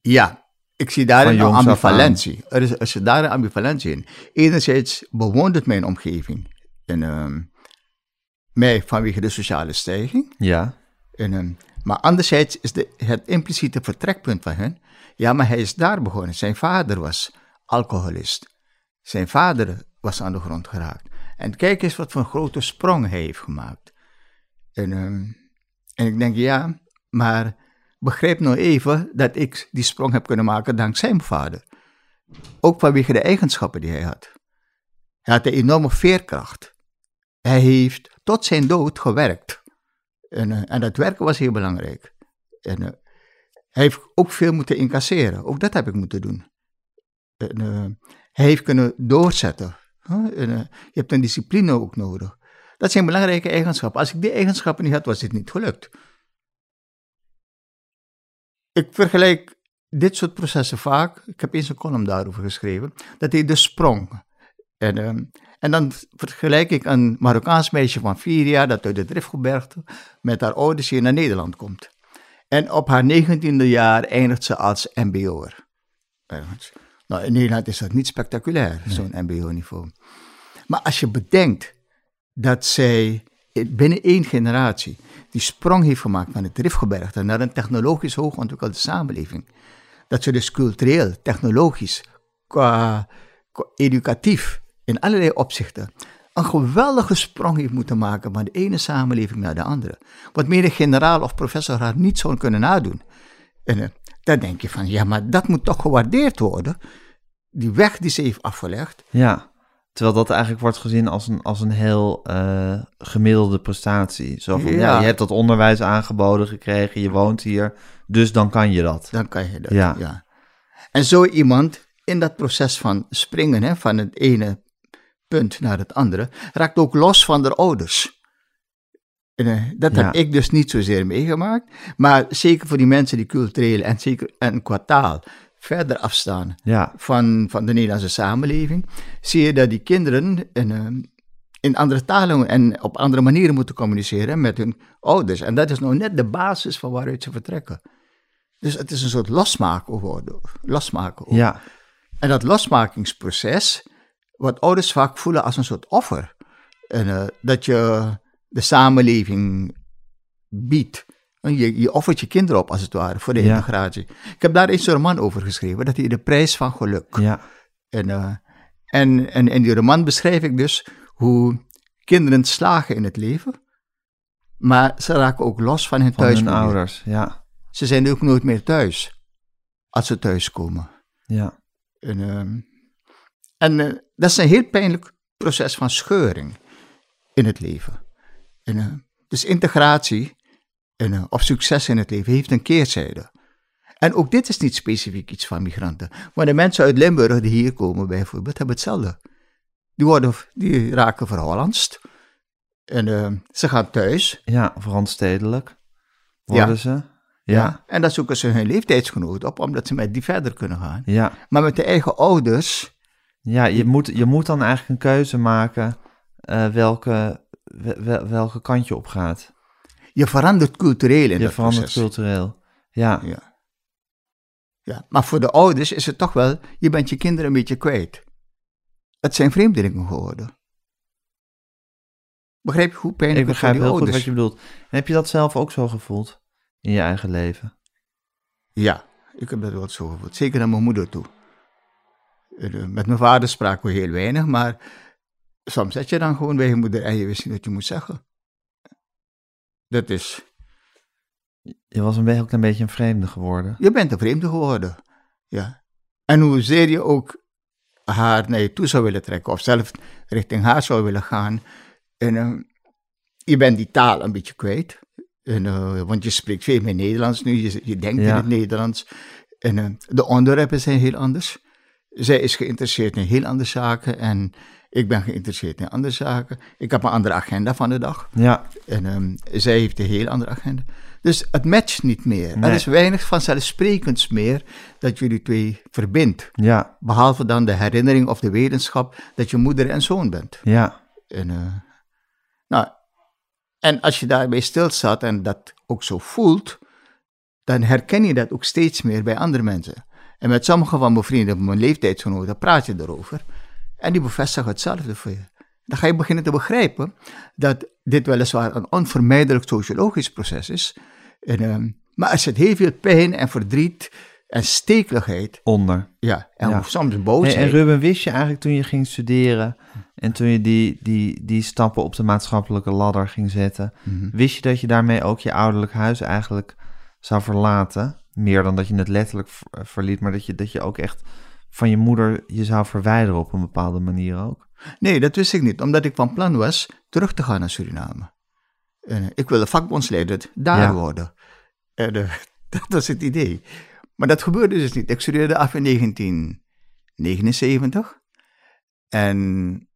S4: Ja, ik zie daar een ambivalentie. Er is, er is daar een ambivalentie in. Enerzijds bewondert mijn omgeving en, uh, mij vanwege de sociale stijging.
S3: Ja.
S4: En, maar anderzijds is de, het impliciete vertrekpunt van hen. Ja, maar hij is daar begonnen. Zijn vader was alcoholist. Zijn vader was aan de grond geraakt. En kijk eens wat voor een grote sprong hij heeft gemaakt. En, uh, en ik denk, ja, maar begrijp nou even dat ik die sprong heb kunnen maken dankzij mijn vader. Ook vanwege de eigenschappen die hij had. Hij had een enorme veerkracht. Hij heeft tot zijn dood gewerkt. En, uh, en dat werken was heel belangrijk. En uh, hij heeft ook veel moeten incasseren. Ook dat heb ik moeten doen. En, uh, hij heeft kunnen doorzetten. En, je hebt een discipline ook nodig. Dat zijn belangrijke eigenschappen. Als ik die eigenschappen niet had, was dit niet gelukt. Ik vergelijk dit soort processen vaak. Ik heb eens een column daarover geschreven. Dat heet de sprong. En, uh, en dan vergelijk ik een Marokkaans meisje van vier jaar dat uit het Driftgebergte met haar ouders hier naar Nederland komt. En op haar negentiende jaar eindigt ze als mbo'er. Nou, in Nederland is dat niet spectaculair, nee. zo'n mbo-niveau. Maar als je bedenkt dat zij binnen één generatie die sprong heeft gemaakt van het Rifgebergte naar een technologisch hoogontwikkelde samenleving. Dat ze dus cultureel, technologisch, qua, educatief, in allerlei opzichten, een geweldige sprong heeft moeten maken van de ene samenleving naar de andere. Wat menig generaal of professor haar niet zou kunnen nadoen. En uh, dan denk je van, ja, maar dat moet toch gewaardeerd worden. Die weg die ze heeft afgelegd.
S3: Ja. Terwijl dat eigenlijk wordt gezien als een, als een heel uh, gemiddelde prestatie. Zo van, ja. ja. je hebt dat onderwijs aangeboden gekregen, je woont hier, dus dan kan je dat.
S4: Dan kan je dat, ja. ja. En zo iemand in dat proces van springen, hè, van het ene punt naar het andere, raakt ook los van de ouders. En, uh, dat ja. heb ik dus niet zozeer meegemaakt, maar zeker voor die mensen die cultureel en, zeker, en qua taal verder afstaan
S3: ja.
S4: van, van de Nederlandse samenleving, zie je dat die kinderen in, uh, in andere talen en op andere manieren moeten communiceren met hun ouders. En dat is nou net de basis van waaruit ze vertrekken. Dus het is een soort losmaken worden. Losmaken.
S3: Ja.
S4: En dat losmakingsproces, wat ouders vaak voelen als een soort offer. En, uh, dat je de samenleving biedt. Je, je offert je kinderen op, als het ware, voor de ja. integratie. Ik heb daar eens een roman over geschreven, dat heet De Prijs van Geluk.
S3: Ja.
S4: En, uh, en, en in die roman beschrijf ik dus hoe kinderen slagen in het leven, maar ze raken ook los van hun
S3: van
S4: thuis.
S3: hun ouders, ja.
S4: Ze zijn ook nooit meer thuis, als ze thuiskomen.
S3: Ja.
S4: En, uh, en uh, dat is een heel pijnlijk proces van scheuring in het leven. En, dus integratie en, uh, of succes in het leven heeft een keerzijde. En ook dit is niet specifiek iets van migranten. Maar de mensen uit Limburg die hier komen bijvoorbeeld, hebben hetzelfde. Die, worden, die raken verhollandst. En uh, ze gaan thuis.
S3: Ja, randstedelijk worden
S4: ja.
S3: ze. Ja.
S4: ja. En dan zoeken ze hun leeftijdsgenoot op, omdat ze met die verder kunnen gaan.
S3: Ja.
S4: Maar met de eigen ouders...
S3: Ja, je moet, je moet dan eigenlijk een keuze maken uh, welke, wel, welke kant je op gaat.
S4: Je verandert cultureel in
S3: je
S4: dat
S3: verandert
S4: proces.
S3: cultureel, ja.
S4: ja. Ja, maar voor de ouders is het toch wel, je bent je kinderen een beetje kwijt. Het zijn vreemdelingen geworden. Begrijp je hoe pijnlijk
S3: Ik begrijp heel goed wat je bedoelt. En heb je dat zelf ook zo gevoeld in je eigen leven?
S4: Ja, ik heb dat wel zo gevoeld. Zeker naar mijn moeder toe. Met mijn vader spraken we heel weinig, maar soms zet je dan gewoon bij je moeder en je wist niet wat je moet zeggen. Dat is...
S3: Je was een beetje, ook een beetje een vreemde geworden.
S4: Je bent een vreemde geworden, ja. En hoezeer je ook haar naar je toe zou willen trekken, of zelf richting haar zou willen gaan. En, uh, je bent die taal een beetje kwijt. En, eh, want je spreekt veel meer Nederlands nu, je, je denkt in het Nederlands. En eh, de onderwerpen zijn heel anders. Zij is geïnteresseerd in heel andere zaken en ik ben geïnteresseerd in andere zaken. Ik heb een andere agenda van de dag
S3: Ja,
S4: en ehm, zij heeft een heel andere agenda. Dus het matcht niet meer.
S3: Nee.
S4: Er is weinig vanzelfsprekends meer dat jullie twee verbindt.
S3: ja,
S4: Behalve dan de herinnering of de wetenschap dat je moeder en zoon bent.
S3: ja.
S4: En, eh, nou, en als je daarbij stilstaat en dat ook zo voelt, dan herken je dat ook steeds meer bij andere mensen. En met sommige van mijn vrienden, mijn leeftijdsgenoten, praat je erover. En die bevestigen hetzelfde voor je. Dan ga je beginnen te begrijpen dat dit weliswaar een onvermijdelijk sociologisch proces is. En, ehm, maar er zit heel veel pijn en verdriet en stekeligheid.
S3: Onder.
S4: Ja, en
S3: Ja.
S4: soms boosheid.
S3: en Ruben, wist je eigenlijk toen je ging studeren en toen je die, die, die stappen op de maatschappelijke ladder ging zetten,
S4: Mhm.
S3: wist je dat je daarmee ook je ouderlijk huis eigenlijk zou verlaten? Meer dan dat je het letterlijk verliet, maar dat je, dat je ook echt van je moeder je zou verwijderen op een bepaalde manier ook.
S4: Nee, dat wist ik niet, omdat ik van plan was terug te gaan naar Suriname. En, eh, ik wilde vakbondsleider daar
S3: Ja.
S4: worden. En, eh, dat was het idee. Maar dat gebeurde dus niet. Ik studeerde af in 1979. En,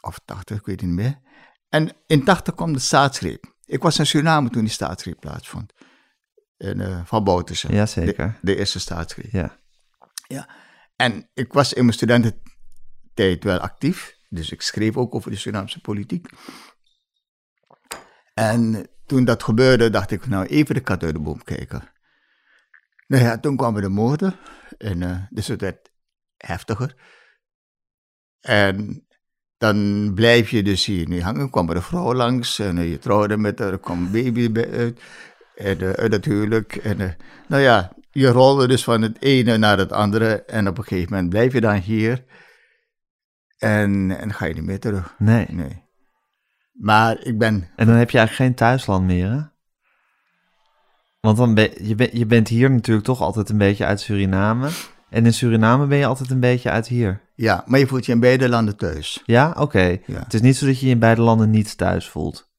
S4: of 80, ik weet het niet meer. En in 80 kwam de staatsgreep. Ik was in Suriname toen die staatsgreep plaatsvond. En, eh, van Boutersen.
S3: Jazeker.
S4: De, de eerste staatsgreep.
S3: Ja.
S4: En ik was in mijn studententijd wel actief, dus ik schreef ook over de Surinaamse politiek. En toen dat gebeurde, dacht ik, nou even de kat uit de boom kijken. Nou ja, toen kwamen de moorden, en, eh, dus het werd heftiger. En dan blijf je dus hier nu hangen. kwam er een vrouw langs en eh, je trouwde met haar, er kwam een baby uit. En huwelijk. En nou ja, je rolde dus van het ene naar het andere. En op een gegeven moment blijf je dan hier. En, en ga je niet meer terug.
S3: Nee.
S4: Nee. Maar ik ben.
S3: En dan heb je eigenlijk geen thuisland meer, hè? Want dan ben, je, ben, je bent hier natuurlijk toch altijd een beetje uit Suriname. En in Suriname ben je altijd een beetje uit hier.
S4: Ja, maar je voelt je in beide landen thuis.
S3: Ja, oké.
S4: Ja.
S3: Het is niet zo dat je je in beide landen niet thuis voelt.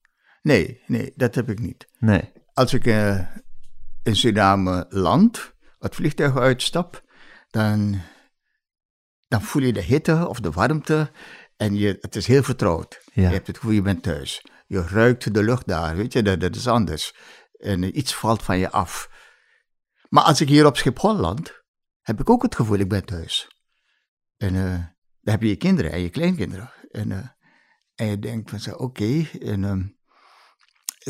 S4: Nee, nee, dat heb ik niet.
S3: Nee.
S4: Als ik eh, in Suriname land, het vliegtuig uitstap, dan, dan voel je de hitte of de warmte. En je, het is heel vertrouwd.
S3: Ja.
S4: Je hebt het gevoel, je bent thuis. Je ruikt de lucht daar, weet je, dat, dat is anders. En iets valt van je af. Maar als ik hier op Schiphol land, heb ik ook het gevoel, ik ben thuis. En eh, dan heb je je kinderen en je kleinkinderen. En, eh, en je denkt van zo, oké, en ehm,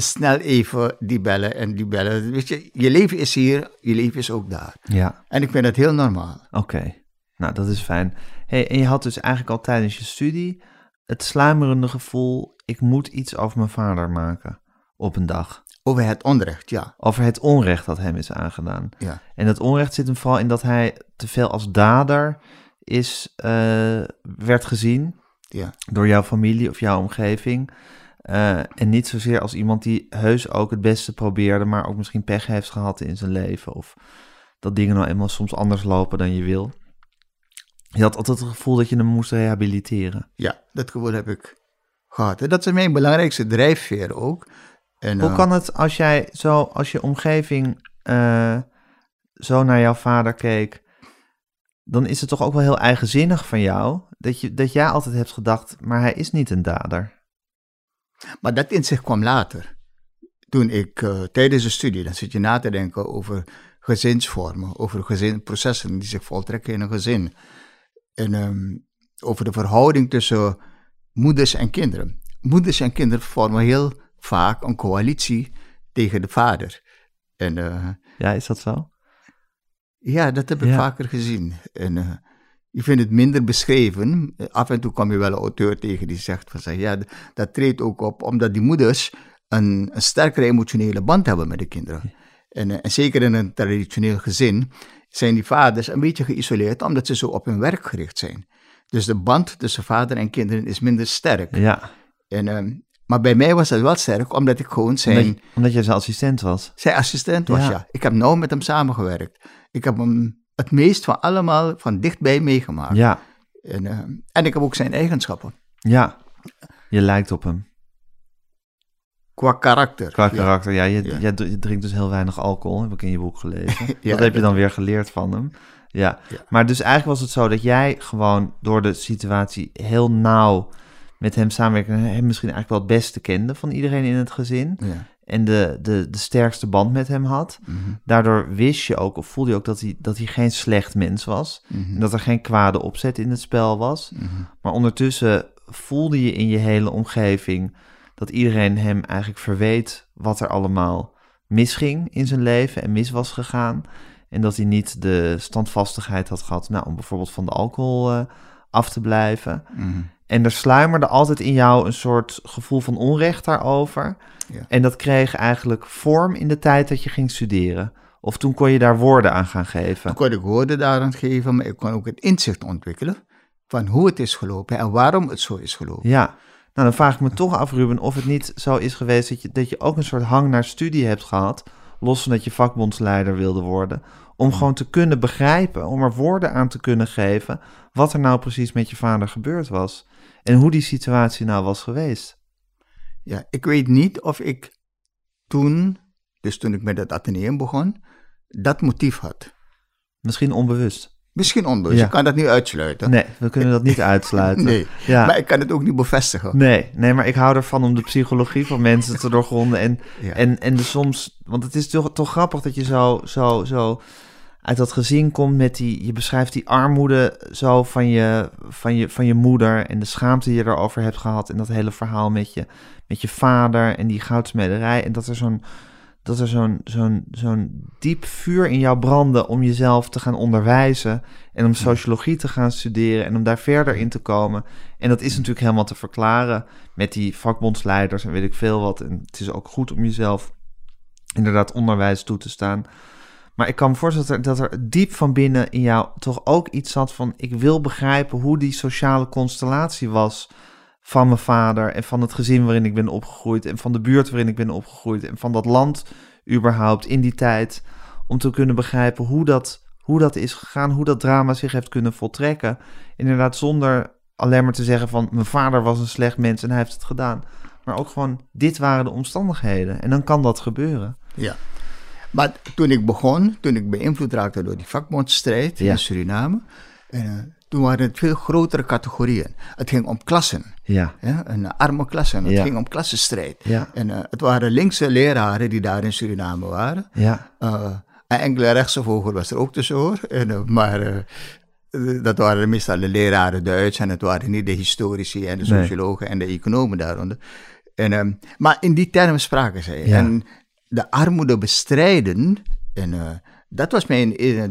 S4: snel even die bellen en die bellen. Weet je, je leven is hier, je leven is ook daar.
S3: Ja,
S4: En ik vind dat heel normaal.
S3: oké. Nou, dat is fijn. Hey, en je had dus eigenlijk al tijdens je studie het sluimerende gevoel... ik moet iets over mijn vader maken op een dag.
S4: Over het onrecht, ja.
S3: Over het onrecht dat hem is aangedaan.
S4: ja.
S3: En dat onrecht zit hem vooral in dat hij te veel als dader is, eh, werd gezien
S4: ja.
S3: door jouw familie of jouw omgeving. Eh, en niet zozeer als iemand die heus ook het beste probeerde, maar ook misschien pech heeft gehad in zijn leven. Of dat dingen nou eenmaal soms anders lopen dan je wil. Je had altijd het gevoel dat je hem moest rehabiliteren.
S4: Ja, dat gevoel heb ik gehad. En dat is mijn belangrijkste drijfveer ook. En,
S3: Hoe
S4: eh,
S3: kan het als jij zo, als je omgeving eh, zo naar jouw vader keek, dan is het toch ook wel heel eigenzinnig van jou dat, je, dat jij altijd hebt gedacht, maar hij is niet een dader.
S4: Maar dat inzicht kwam later. Toen ik eh, tijdens de studie, dan zit je na te denken over gezinsvormen, over gezinprocessen die zich voltrekken in een gezin. En ehm, over de verhouding tussen moeders en kinderen. Moeders en kinderen vormen heel vaak een coalitie tegen de vader. En eh,
S3: Ja, is dat zo?
S4: ja, dat heb ik
S3: Ja.
S4: vaker gezien. En eh, je vindt het minder beschreven. Af en toe kom je wel een auteur tegen die zegt van zeg, ja, dat treedt ook op omdat die moeders een, een sterkere emotionele band hebben met de kinderen. En, eh, en zeker in een traditioneel gezin zijn die vaders een beetje geïsoleerd omdat ze zo op hun werk gericht zijn. Dus de band tussen vader en kinderen is minder sterk.
S3: Ja,
S4: En, ehm, maar bij mij was dat wel sterk omdat ik gewoon zijn,
S3: omdat, je- omdat zijn assistent was.
S4: zijn assistent was,
S3: Ja.
S4: ja. Ik heb nauw met hem samengewerkt. Ik heb hem het meest van allemaal van dichtbij meegemaakt.
S3: Ja,
S4: En, eh, en ik heb ook zijn eigenschappen.
S3: ja. Je lijkt op hem.
S4: Qua karakter.
S3: Qua karakter, ja. Je,
S4: Ja.
S3: je drinkt dus heel weinig alcohol, heb ik in je boek gelezen.
S4: Ja,
S3: dat heb je dan weer geleerd van hem.
S4: Ja.
S3: Maar dus eigenlijk was het zo dat jij gewoon door de situatie heel nauw met hem samenwerkte... en hem misschien eigenlijk wel het beste kende van iedereen in het gezin... En de, de, de sterkste band met hem had.
S4: Mhm.
S3: Daardoor wist je ook, of voelde je ook, dat hij, dat hij geen slecht mens was.
S4: Mhm.
S3: En dat er geen kwade opzet in het spel was. Maar ondertussen voelde je in je hele omgeving dat iedereen hem eigenlijk verweet wat er allemaal misging in zijn leven en mis was gegaan. En dat hij niet de standvastigheid had gehad nou, om bijvoorbeeld van de alcohol eh, af te blijven.
S4: Mhm.
S3: En er sluimerde altijd in jou een soort gevoel van onrecht daarover.
S4: Ja.
S3: En dat kreeg eigenlijk vorm in de tijd dat je ging studeren. Of toen kon je daar woorden aan gaan geven.
S4: Dan kon ik woorden daaraan geven, maar ik kon ook het inzicht ontwikkelen van hoe het is gelopen en waarom het zo is gelopen.
S3: Ja, nou dan vraag ik me toch af, Ruben, of het niet zo is geweest dat je, dat je ook een soort hang naar studie hebt gehad, los van dat je vakbondsleider wilde worden, om gewoon te kunnen begrijpen, om er woorden aan te kunnen geven, wat er nou precies met je vader gebeurd was en hoe die situatie nou was geweest.
S4: Ja, ik weet niet of ik toen, dus toen ik met het ateneum begon, dat motief had.
S3: Misschien onbewust.
S4: Misschien onbewust,
S3: Ja.
S4: ik kan dat niet uitsluiten.
S3: Nee, we kunnen dat niet uitsluiten.
S4: Nee,
S3: Ja.
S4: maar ik kan het ook niet bevestigen.
S3: Nee, nee, maar ik hou ervan om de psychologie van mensen te doorgronden. En,
S4: Ja.
S3: en, en de soms, want het is toch, toch grappig dat je zo, zo, zo uit dat gezin komt met die, je beschrijft die armoede zo van je, van je, van je moeder en de schaamte die je erover hebt gehad. En dat hele verhaal met je, met je vader en die goudsmederij. En dat er zo'n, dat er zo'n, zo'n, zo'n diep vuur in jou brandde om jezelf te gaan onderwijzen en om sociologie te gaan studeren en om daar verder in te komen. En dat is natuurlijk helemaal te verklaren met die vakbondsleiders en weet ik veel wat. En het is ook goed om jezelf inderdaad onderwijs toe te staan. Maar ik kan me voorstellen dat er, dat er diep van binnen in jou toch ook iets zat van... ik wil begrijpen hoe die sociale constellatie was van mijn vader... en van het gezin waarin ik ben opgegroeid... en van de buurt waarin ik ben opgegroeid... en van dat land überhaupt in die tijd... om te kunnen begrijpen hoe dat, hoe dat is gegaan... hoe dat drama zich heeft kunnen voltrekken. Inderdaad zonder alleen maar te zeggen van... mijn vader was een slecht mens en hij heeft het gedaan... maar ook gewoon, dit waren de omstandigheden. En dan kan dat gebeuren.
S4: Ja. Maar toen ik begon, toen ik beïnvloed raakte door die vakbondsstrijd
S3: Ja.
S4: in Suriname, eh, toen waren het veel grotere categorieën. Het ging om klassen,
S3: Ja,
S4: ja, een arme klasse. Het
S3: Ja.
S4: ging om klassenstrijd.
S3: ja,
S4: En eh, het waren linkse leraren die daar in Suriname waren.
S3: ja,
S4: Eh, en enkele rechtse vogel was er ook tussen hoor. En, maar dat waren meestal de leraren Duits en het waren niet de historici en de
S3: Nee.
S4: sociologen en de economen daaronder. En, ehm, maar in die termen spraken zij.
S3: Ja.
S4: En de armoede bestrijden, en, eh, dat was mijn eh,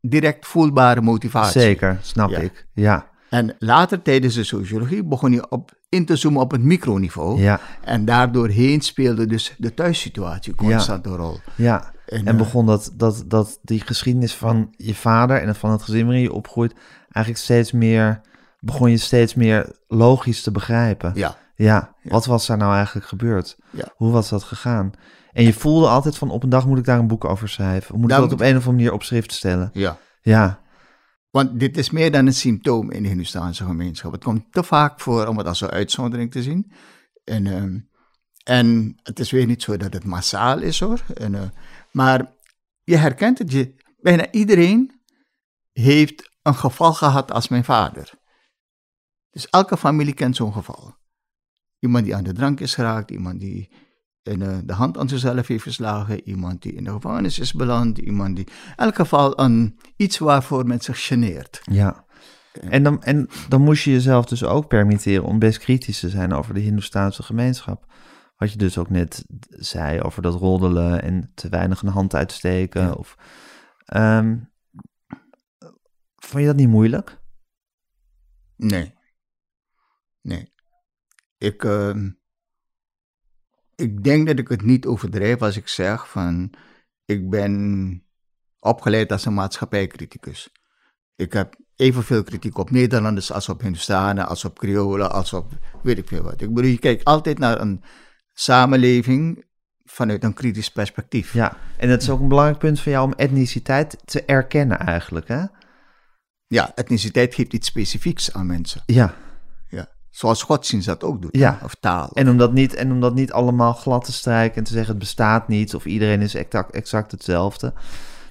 S4: direct voelbare motivatie.
S3: zeker, snap
S4: Ja.
S3: ik. Ja,
S4: En later tijdens de sociologie begon je op, in te zoomen op het microniveau.
S3: ja,
S4: En daardoorheen speelde dus de thuissituatie constant een rol.
S3: ja.
S4: En,
S3: En
S4: eh,
S3: begon dat, dat, dat die geschiedenis van je vader en van het gezin waarin je opgroeit, eigenlijk steeds meer, begon je steeds meer logisch te begrijpen.
S4: Ja,
S3: Ja, wat was daar nou eigenlijk gebeurd?
S4: Ja.
S3: Hoe was dat gegaan? En je voelde altijd van op een dag moet ik daar een boek over schrijven. Of moet ik dat op een of andere manier op schrift stellen?
S4: ja.
S3: Ja,
S4: Want dit is meer dan een symptoom in de Hindustaanse gemeenschap. Het komt te vaak voor om het als een uitzondering te zien. En, ehm, en het is weer niet zo dat het massaal is hoor. En, eh, maar je herkent het. Je, bijna iedereen heeft een geval gehad als mijn vader. Dus elke familie kent zo'n geval. Iemand die aan de drank is geraakt, iemand die in, eh, de hand aan zichzelf heeft geslagen, iemand die in de gevangenis is beland, iemand die... In elk geval een, iets waarvoor men zich geneert.
S3: ja. En dan, en dan moest je jezelf dus ook permitteren om best kritisch te zijn over de Hindoestaanse gemeenschap. Wat je dus ook net zei over dat roddelen en te weinig een hand uitsteken.
S4: Ja.
S3: Of, ehm, vond je dat niet moeilijk?
S4: Nee. Nee. Ik, ehm, ik denk dat ik het niet overdrijf als ik zeg van ik ben opgeleid als een maatschappijcriticus. Ik heb evenveel kritiek op Nederlanders als op Hindustanen, als op Creolen, als op weet ik veel wat. Ik bedoel, je kijkt altijd naar een samenleving vanuit een kritisch perspectief.
S3: Ja, en het is ook een belangrijk punt van jou om etniciteit te erkennen eigenlijk, hè?
S4: Ja, etniciteit geeft iets specifieks aan mensen.
S3: Ja.
S4: Zoals godsdienst dat ook doet.
S3: Ja.
S4: Of taal.
S3: En om, dat niet, en om dat niet allemaal glad te strijken en te zeggen het bestaat niet of iedereen is exact, exact hetzelfde.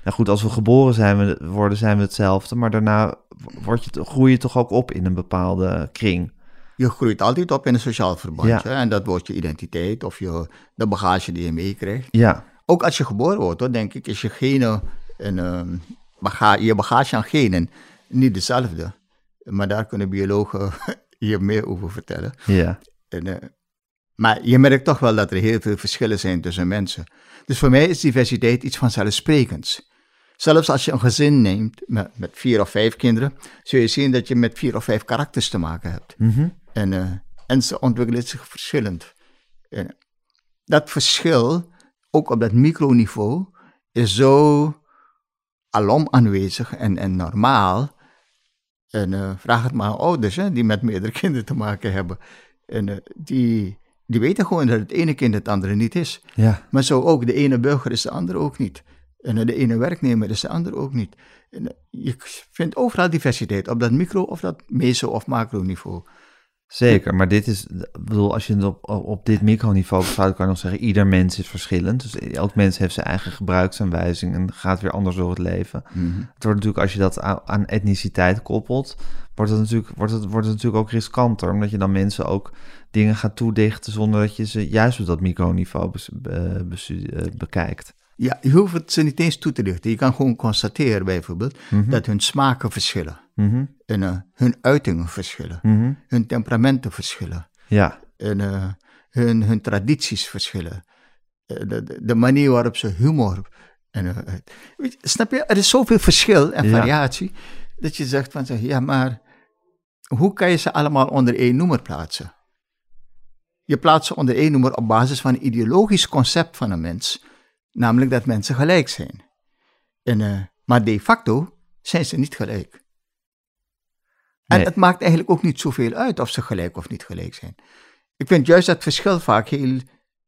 S3: Nou goed, als we geboren zijn, we, worden, zijn we hetzelfde, maar daarna word je, groei je toch ook op in een bepaalde kring.
S4: Je groeit altijd op in een sociaal verbandje.
S3: Ja.
S4: En dat wordt je identiteit of je, de bagage die je meekrijgt.
S3: Ja,
S4: Ook als je geboren wordt, hoor, denk ik, is je genen en ehm, je bagage aan genen niet dezelfde. Maar daar kunnen biologen hier meer over vertellen.
S3: ja,
S4: En, eh, maar je merkt toch wel dat er heel veel verschillen zijn tussen mensen. Dus voor mij is diversiteit iets vanzelfsprekends. Zelfs als je een gezin neemt met, met vier of vijf kinderen, zul je zien dat je met vier of vijf karakters te maken hebt.
S3: Mhm.
S4: En, eh, en ze ontwikkelen zich verschillend. En dat verschil, ook op dat microniveau, is zo alom aanwezig en, en normaal. En eh, vraag het maar aan ouders hè, die met meerdere kinderen te maken hebben. En eh, die, die weten gewoon dat het ene kind het andere niet is.
S3: ja,
S4: Maar zo ook, de ene burger is de andere ook niet. En eh, de ene werknemer is de andere ook niet. En je vindt overal diversiteit, op dat micro- of dat meso- of macroniveau.
S3: Zeker. Maar dit is, ik bedoel, als je het op, op dit microniveau beschouwt, kan je nog zeggen, ieder mens is verschillend. Dus elk mens heeft zijn eigen gebruiksaanwijzing en gaat weer anders door het leven. Het wordt natuurlijk, als je dat aan, etniciteit koppelt, wordt het, natuurlijk, wordt, het, wordt het natuurlijk ook riskanter. Omdat je dan mensen ook dingen gaat toedichten zonder dat je ze juist op dat microniveau bes- be- bestu- eh, bekijkt.
S4: Ja, je hoeft het ze niet eens toe te dichten. Je kan gewoon constateren bijvoorbeeld dat hun smaken verschillen.
S3: Mhm,
S4: En eh, hun uitingen verschillen.
S3: mhm.
S4: Hun temperamenten verschillen.
S3: Ja,
S4: En eh, hun, hun tradities verschillen. Eh, de, de- manier waarop ze humor... En, weet je, snap je? Er is zoveel verschil en
S3: Ja.
S4: variatie... dat je zegt van, zeg, ja, maar... hoe kan je ze allemaal onder één noemer plaatsen? Je plaatst ze onder één noemer op basis van een ideologisch concept van een mens... namelijk dat mensen gelijk zijn. En, eh, maar de facto zijn ze niet gelijk. En
S3: Nee.
S4: het maakt eigenlijk ook niet zoveel uit of ze gelijk of niet gelijk zijn. Ik vind juist dat verschil vaak heel,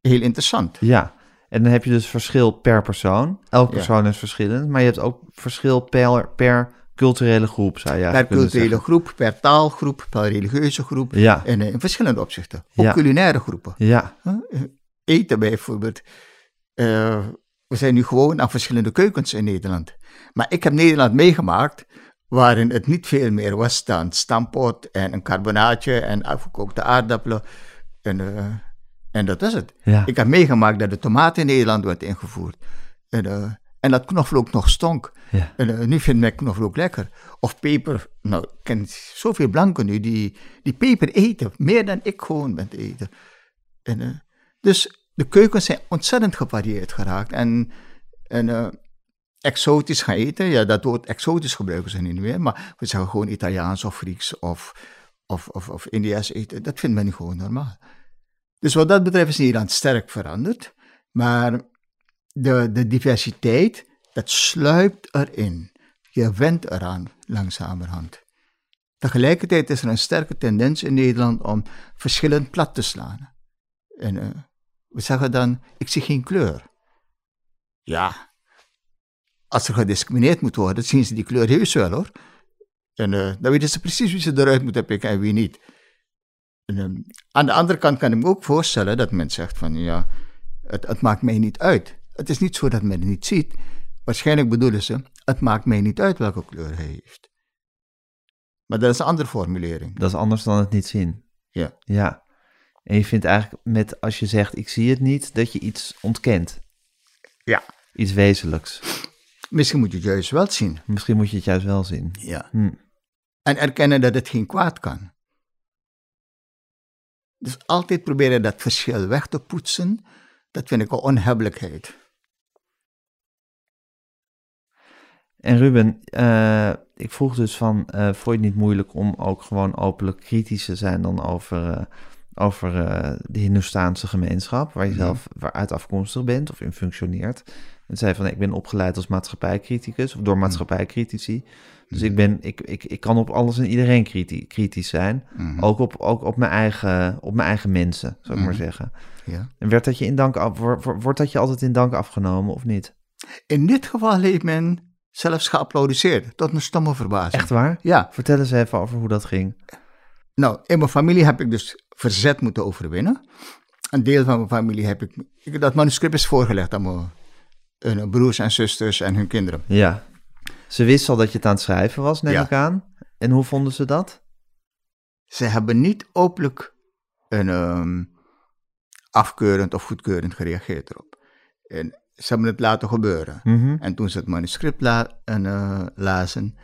S4: heel interessant.
S3: ja. En dan heb je dus verschil per persoon. Elk
S4: Ja.
S3: persoon is verschillend. Maar je hebt ook verschil per, per culturele groep, zou je
S4: Per culturele
S3: zeggen.
S4: groep, per taalgroep, per religieuze groep.
S3: Ja.
S4: En eh, in verschillende opzichten. Ook
S3: Ja.
S4: culinaire groepen.
S3: Ja?
S4: Eh, Eten bijvoorbeeld. Eh, we zijn nu gewoon aan verschillende keukens in Nederland. Maar ik heb Nederland meegemaakt waarin het niet veel meer was dan stampot en een carbonaatje en afgekookte aardappelen. En, eh, en dat was het.
S3: Ja.
S4: Ik heb meegemaakt dat de tomaat in Nederland werd ingevoerd. En, eh, en dat knoflook nog stonk.
S3: ja.
S4: En nu vindt men knoflook lekker. Of peper. Nou, ik ken zoveel blanken nu die, die peper eten. Meer dan ik gewoon ben te eten. En, dus de keukens zijn ontzettend gevarieerd geraakt. En, eh, exotisch gaan eten. Ja, dat woord exotisch gebruiken ze niet meer. Maar we zeggen gewoon Italiaans of Grieks of, of, of, of eten. Dat vindt men gewoon normaal. Dus wat dat betreft is Nederland sterk veranderd. Maar de, de diversiteit, dat sluipt erin. Je went eraan langzamerhand. Tegelijkertijd is er een sterke tendens in Nederland om verschillen plat te slaan. En eh, we zeggen dan, ik zie geen kleur. Ja, als er gediscrimineerd moet worden, zien ze die kleur heus wel hoor. En eh, dan weten ze precies wie ze eruit moeten pikken en wie niet. En, ehm, aan de andere kant kan ik me ook voorstellen dat men zegt van ja, het, het maakt mij niet uit. Het is niet zo dat men het niet ziet. Waarschijnlijk bedoelen ze, het maakt mij niet uit welke kleur hij heeft. Maar dat is een andere formulering.
S3: Dat is anders dan het niet zien.
S4: Ja.
S3: Ja. En je vindt eigenlijk met, als je zegt ik zie het niet, dat je iets ontkent.
S4: Ja.
S3: Iets wezenlijks.
S4: Misschien moet je het juist wel zien.
S3: Misschien moet je het juist wel zien.
S4: Ja.
S3: Hm.
S4: En erkennen dat het geen kwaad kan. Dus altijd proberen dat verschil weg te poetsen, dat vind ik een onhebbelijkheid.
S3: En Ruben, eh, ik vroeg dus van, eh vond je het niet moeilijk om ook gewoon openlijk kritisch te zijn dan over, eh, over eh, de Hindoestaanse gemeenschap, waar je
S4: Mhm.
S3: zelf waaruit afkomstig bent of in functioneert? En zei van, ik ben opgeleid als maatschappijcriticus of door maatschappijcritici. Dus ik, ben, ik, ik, ik kan op alles en iedereen kriti- kritisch zijn. Ook, op, ook op, mijn eigen, op mijn eigen mensen, zou ik maar zeggen.
S4: Ja.
S3: En werd dat je in dank af, wordt, wordt dat je altijd in dank afgenomen of niet?
S4: In dit geval heeft men zelfs geapplaudiseerd, tot een stomme verbazing.
S3: Echt waar?
S4: Ja,
S3: Vertel eens even over hoe dat ging.
S4: Nou, in mijn familie heb ik dus verzet moeten overwinnen. Een deel van mijn familie heb ik... ik dat manuscript is voorgelegd aan mijn, broers en zusters en hun kinderen.
S3: Ja. Ze wisten al dat je het aan het schrijven was, neem
S4: Ja.
S3: ik aan. En hoe vonden ze dat?
S4: Ze hebben niet openlijk een, ehm, afkeurend of goedkeurend gereageerd erop. En ze hebben het laten gebeuren.
S3: Mhm.
S4: En toen ze het manuscript la en, eh, lazen,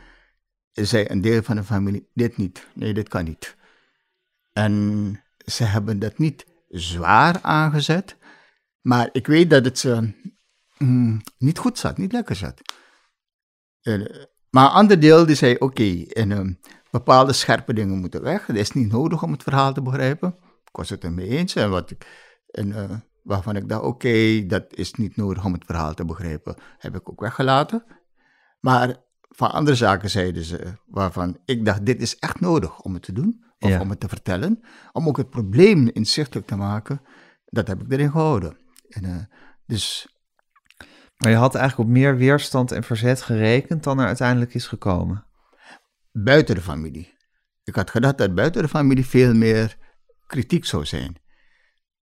S4: zei een deel van de familie, dit niet, nee, dit kan niet. En ze hebben dat niet zwaar aangezet, maar ik weet dat het mm, niet goed zat, niet lekker zat. Eh, maar een ander deel die zei, oké, en, ehm, bepaalde scherpe dingen moeten weg. Het is niet nodig om het verhaal te begrijpen. Ik was het ermee eens. En, wat ik, en eh, waarvan ik dacht, oké, dat is niet nodig om het verhaal te begrijpen, heb ik ook weggelaten. Maar van andere zaken zeiden ze, waarvan ik dacht, dit is echt nodig om het te doen, of
S3: Ja.
S4: om het te vertellen, om ook het probleem inzichtelijk te maken, dat heb ik erin gehouden. En, eh, dus
S3: Maar je had eigenlijk op meer weerstand en verzet gerekend dan er uiteindelijk is gekomen.
S4: buiten de familie. Ik had gedacht dat buiten de familie veel meer kritiek zou zijn.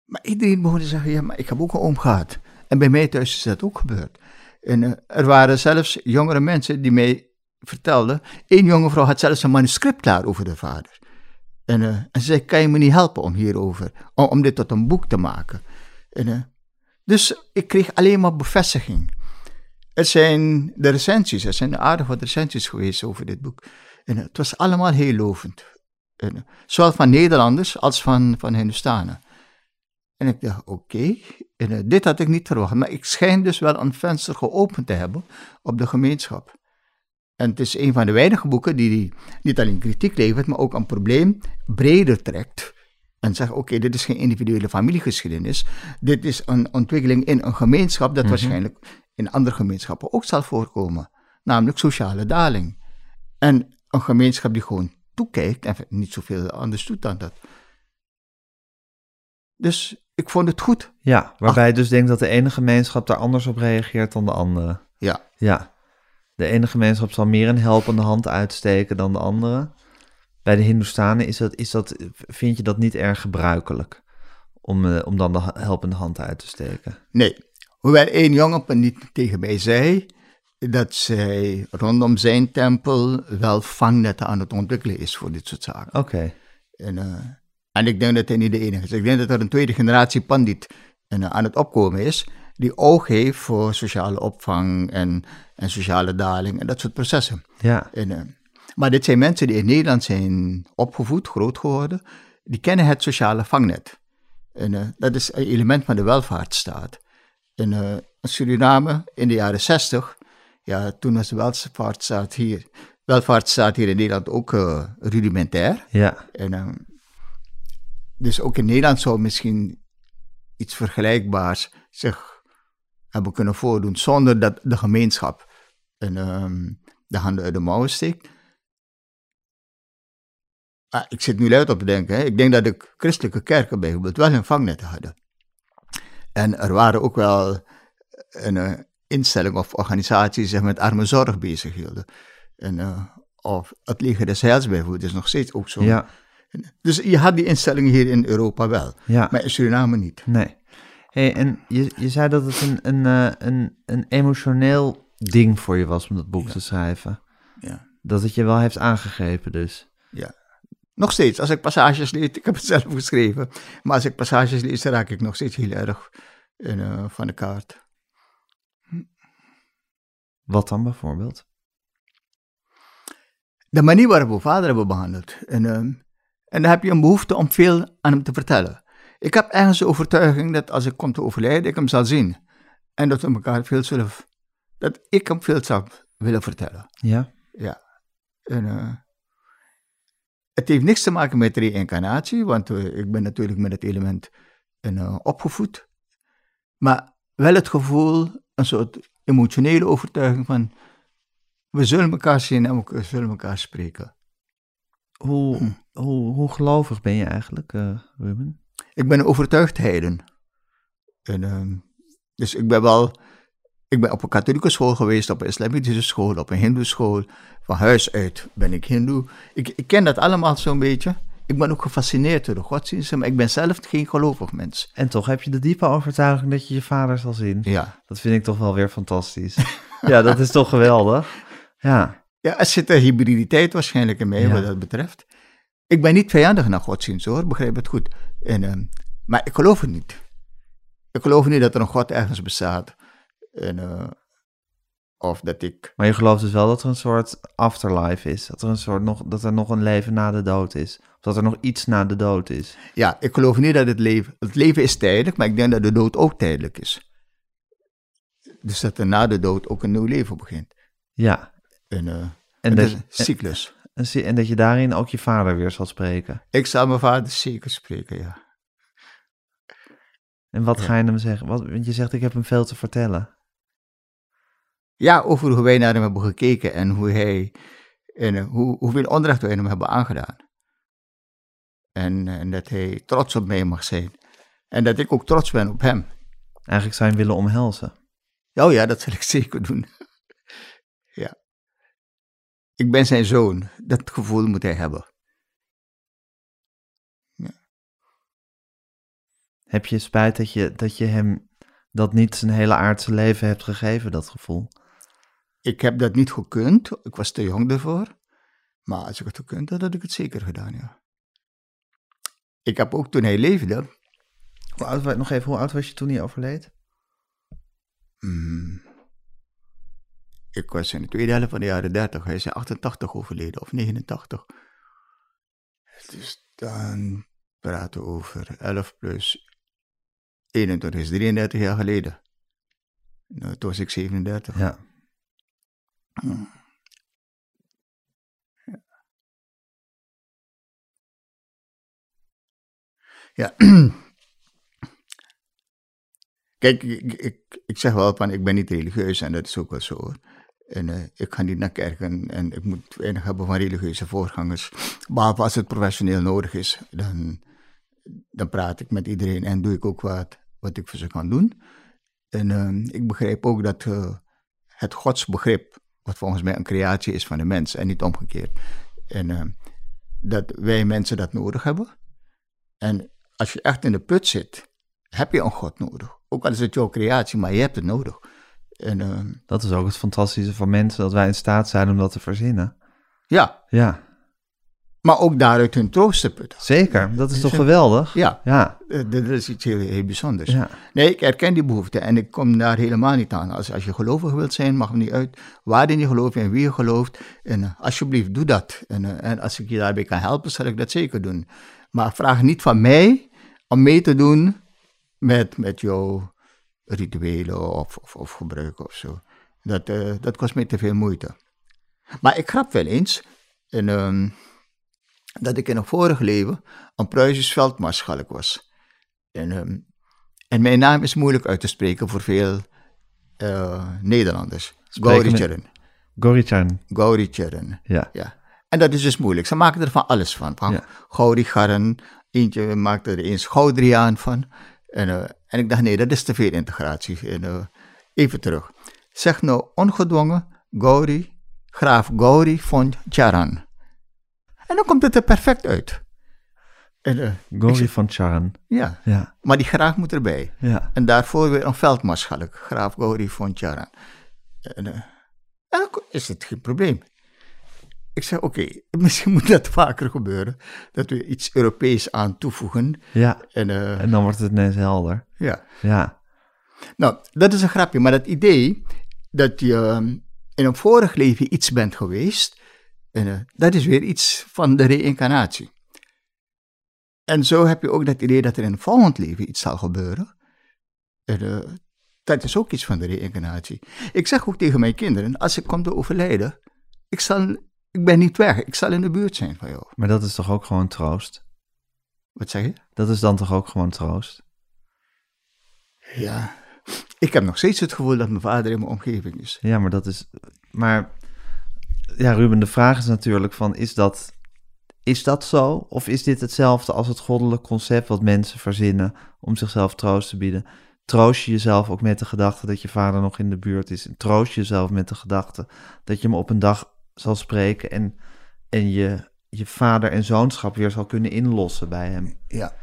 S4: Maar iedereen begon te zeggen, ja, maar ik heb ook een oom gehad. En bij mij thuis is dat ook gebeurd. En eh, er waren zelfs jongere mensen die mij vertelden, één jonge vrouw had zelfs een manuscript klaar over de vader. En, eh, en ze zei, kan je me niet helpen om hierover, om, dit tot een boek te maken? En, eh, dus ik kreeg alleen maar bevestiging. Er zijn de recensies, er zijn aardig wat recensies geweest over dit boek. En het was allemaal heel lovend. En, eh, zowel van Nederlanders als van, van Hindustanen. En ik dacht, oké, eh, dit had ik niet verwacht. Maar ik schijn dus wel een venster geopend te hebben op de gemeenschap. En het is een van de weinige boeken die, die niet alleen kritiek levert, maar ook een probleem breder trekt. En zegt, oké, dit is geen individuele familiegeschiedenis. Dit is een ontwikkeling in een gemeenschap dat waarschijnlijk in andere gemeenschappen ook zal voorkomen. Namelijk sociale daling. En een gemeenschap die gewoon toekijkt en niet zoveel anders doet dan dat. Dus ik vond het goed.
S3: Ja, waarbij je dus denkt dat de ene gemeenschap daar anders op reageert dan de andere.
S4: Ja,
S3: Ja, de ene gemeenschap zal meer een helpende hand uitsteken dan de andere. Bij de Hindoestanen is dat, is dat, vind je dat niet erg gebruikelijk om, eh, om dan de helpende hand uit te steken.
S4: nee. Hoewel één jongen niet tegen mij zei dat zij rondom zijn tempel wel vangnetten aan het ontwikkelen is voor dit soort zaken.
S3: Oké,
S4: En, eh, en ik denk dat hij niet de enige is. Ik denk dat er een tweede generatie pandit eh, aan het opkomen is, die oog heeft voor sociale opvang en, en sociale daling en dat soort processen.
S3: ja,
S4: En, eh, maar dit zijn mensen die in Nederland zijn opgevoed, groot geworden, die kennen het sociale vangnet. En eh, dat is een element van de welvaartsstaat. En eh, Suriname in de jaren 60, ja, toen was de welvaartsstaat hier, welvaartsstaat hier in Nederland ook rudimentair.
S3: ja,
S4: En, dus ook in Nederland zou misschien iets vergelijkbaars zich hebben kunnen voordoen zonder dat de gemeenschap een, ehm, de handen uit de mouwen steekt. Maar ik zit nu luid op te denken. Hè. Ik denk dat de christelijke kerken bijvoorbeeld wel hun vangnetten hadden. En er waren ook wel een eh, instelling of organisaties die zich met armenzorg bezighielden. En, eh, of het leger des Heils bijvoorbeeld is nog steeds ook zo.
S3: ja,
S4: Dus je had die instellingen hier in Europa wel,
S3: ja.
S4: maar in Suriname niet.
S3: Nee. Hey, en je, je zei dat het een, een, eh, een, een emotioneel ding voor je was om dat boek te schrijven.
S4: Ja.
S3: Dat het je wel heeft aangegrepen dus.
S4: ja. Nog steeds, als ik passages lees, ik heb het zelf geschreven, maar als ik passages lees, raak ik nog steeds heel erg in, eh, van de kaart.
S3: Wat dan bijvoorbeeld?
S4: De manier waarop we vader hebben behandeld. En, ehm, en dan heb je een behoefte om veel aan hem te vertellen. Ik heb ergens de overtuiging dat als ik kom te overlijden, ik hem zal zien. En dat we elkaar veel zullen, dat ik hem veel zou willen vertellen.
S3: Ja,
S4: Ja. En, eh, het heeft niks te maken met reïncarnatie, want eh, ik ben natuurlijk met het element eh, opgevoed. Maar wel het gevoel, een soort emotionele overtuiging van, we zullen elkaar zien en we zullen elkaar spreken.
S3: hoe,
S4: Hm.
S3: hoe, hoe gelovig ben je eigenlijk, Ruben?
S4: Ik ben overtuigd heiden. En, ehm, dus ik ben wel, ik ben op een katholieke school geweest, op een islamitische school, op een hindoe school. Van huis uit ben ik hindoe. Ik, ik ken dat allemaal zo'n beetje. ik ben ook gefascineerd door de godsdiensten, maar ik ben zelf geen gelovig mens.
S3: En toch heb je de diepe overtuiging dat je je vader zal zien.
S4: Ja.
S3: Dat vind ik toch wel weer fantastisch. ja, dat is toch geweldig. Ja.
S4: Ja, er zit een hybriditeit waarschijnlijk in
S3: Ja.
S4: wat dat betreft. Ik ben niet vijandig naar godsdienst hoor, begrijp het goed. En, ehm, maar ik geloof het niet. Ik geloof niet dat er een God ergens bestaat. En, eh, of dat ik.
S3: Maar je gelooft dus wel dat er een soort afterlife is. Dat er, een soort nog, dat er nog een leven na de dood is. Of dat er nog iets na de dood is.
S4: Ja, ik geloof niet dat het leven. Het leven is tijdelijk, maar ik denk dat de dood ook tijdelijk is. Dus dat er na de dood ook een nieuw leven begint.
S3: Ja.
S4: En, eh,
S3: En,
S4: een cyclus.
S3: En, en dat je daarin ook je vader weer zal spreken.
S4: Ik zal mijn vader zeker spreken, ja.
S3: En wat ga je hem zeggen? Wat, want je zegt, ik heb hem veel te vertellen.
S4: Ja, over hoe wij naar hem hebben gekeken en hoe hij, en eh, hoe, hoeveel onrecht wij hem hebben aangedaan. En, en dat hij trots op mij mag zijn. En dat ik ook trots ben op hem.
S3: Eigenlijk zou je hem willen omhelzen.
S4: Oh ja, dat zal ik zeker doen. Ja. Ik ben zijn zoon. Dat gevoel moet hij hebben.
S3: Heb je spijt dat je, dat je hem dat niet zijn hele aardse leven hebt gegeven, dat gevoel?
S4: Ik heb dat niet gekund. Ik was te jong ervoor. Maar als ik het gekund had, had ik het zeker gedaan, ja. Ik heb ook toen hij leefde,
S3: Hoe oud, nog even, hoe oud was je toen hij overleed?
S4: Mm. Ik was in de tweede helft van de jaren 30. Hij is in 88 overleden, of 89. Dus dan praten we over 11 plus 21 is 33 jaar geleden. Nou, toen was ik 37.
S3: Ja.
S4: Ja. Kijk, ik, ik, ik zeg wel van, ik ben niet religieus en dat is ook wel zo. hoor. En eh, ik ga niet naar kerken en ik moet weinig hebben van religieuze voorgangers. Behalve als het professioneel nodig is, dan, dan praat ik met iedereen en doe ik ook wat, wat ik voor ze kan doen. En eh, ik begrijp ook dat eh, het godsbegrip, wat volgens mij een creatie is van de mens en niet omgekeerd. En eh, dat wij mensen dat nodig hebben. En als je echt in de put zit, heb je een God nodig. Ook al is het jouw creatie, maar je hebt het nodig. En eh,
S3: Dat is ook het fantastische van mensen, dat wij in staat zijn om dat te verzinnen.
S4: ja,
S3: Ja,
S4: maar ook daaruit hun troost te putten.
S3: zeker. Dat is toch geweldig?
S4: Ja,
S3: Ja,
S4: eh, dat is iets heel, heel bijzonders.
S3: ja.
S4: Nee, ik herken die behoefte en ik kom daar helemaal niet aan. Als, als je gelovig wilt zijn, mag het niet uit waarin je gelooft en wie je gelooft. En eh, alsjeblieft, doe dat. En, en als ik je daarbij kan helpen, zal ik dat zeker doen. Maar vraag niet van mij om mee te doen met, met jouw rituelen of, of, of gebruiken of zo. Dat, eh, dat kost mij te veel moeite. Maar ik grap wel eens en, ehm, dat ik in een vorig leven een Pruisisch veldmaarschalk was. En, ehm, en mijn naam is moeilijk uit te spreken voor veel eh, Nederlanders.
S3: Spreken
S4: Gauri
S3: we-
S4: Cheren.
S3: Gorichan.
S4: Gauri Cheren.
S3: Ja.
S4: Ja. En dat is dus moeilijk. Ze maken er van alles van. Van
S3: Ja.
S4: Eentje maakte er eens Goudriaan van. En, eh, en ik dacht, nee, dat is te veel integratie. En, eh, even terug. Zeg nou ongedwongen Gauri, graaf Gauri von Charan. En dan komt het er perfect uit. En, eh, zeg,
S3: van Charan.
S4: ja,
S3: Ja,
S4: maar die graaf moet erbij.
S3: ja.
S4: En daarvoor weer een veldmaarschalk, graaf Gauri von Charan. En, en dan is het geen probleem. Ik zeg, oké, misschien moet dat vaker gebeuren. Dat we iets Europees aan toevoegen.
S3: Ja,
S4: En, eh,
S3: en dan wordt het ineens helder.
S4: ja.
S3: Ja,
S4: Nou, dat is een grapje. Maar dat idee dat je ehm, in een vorig leven iets bent geweest, en, eh, dat is weer iets van de reïncarnatie. En zo heb je ook dat idee dat er in een volgend leven iets zal gebeuren. En, eh, dat is ook iets van de reïncarnatie. Ik zeg ook tegen mijn kinderen, als ik kom te overlijden, ik, zal, ik ben niet weg, ik zal in de buurt zijn van jou.
S3: maar dat is toch ook gewoon troost?
S4: Wat zeg je?
S3: Dat is dan toch ook gewoon troost?
S4: Ja. Ik heb nog steeds het gevoel dat mijn vader in mijn omgeving is.
S3: Ja, maar dat is. Maar ja, Ruben, de vraag is natuurlijk: van, is, dat, is dat zo? Of is dit hetzelfde als het goddelijk concept wat mensen verzinnen om zichzelf troost te bieden? Troost je jezelf ook met de gedachte dat je vader nog in de buurt is. En troost je jezelf met de gedachte dat je hem op een dag zal spreken en, en je je vader en zoonschap weer zal kunnen inlossen bij hem.
S4: Ja.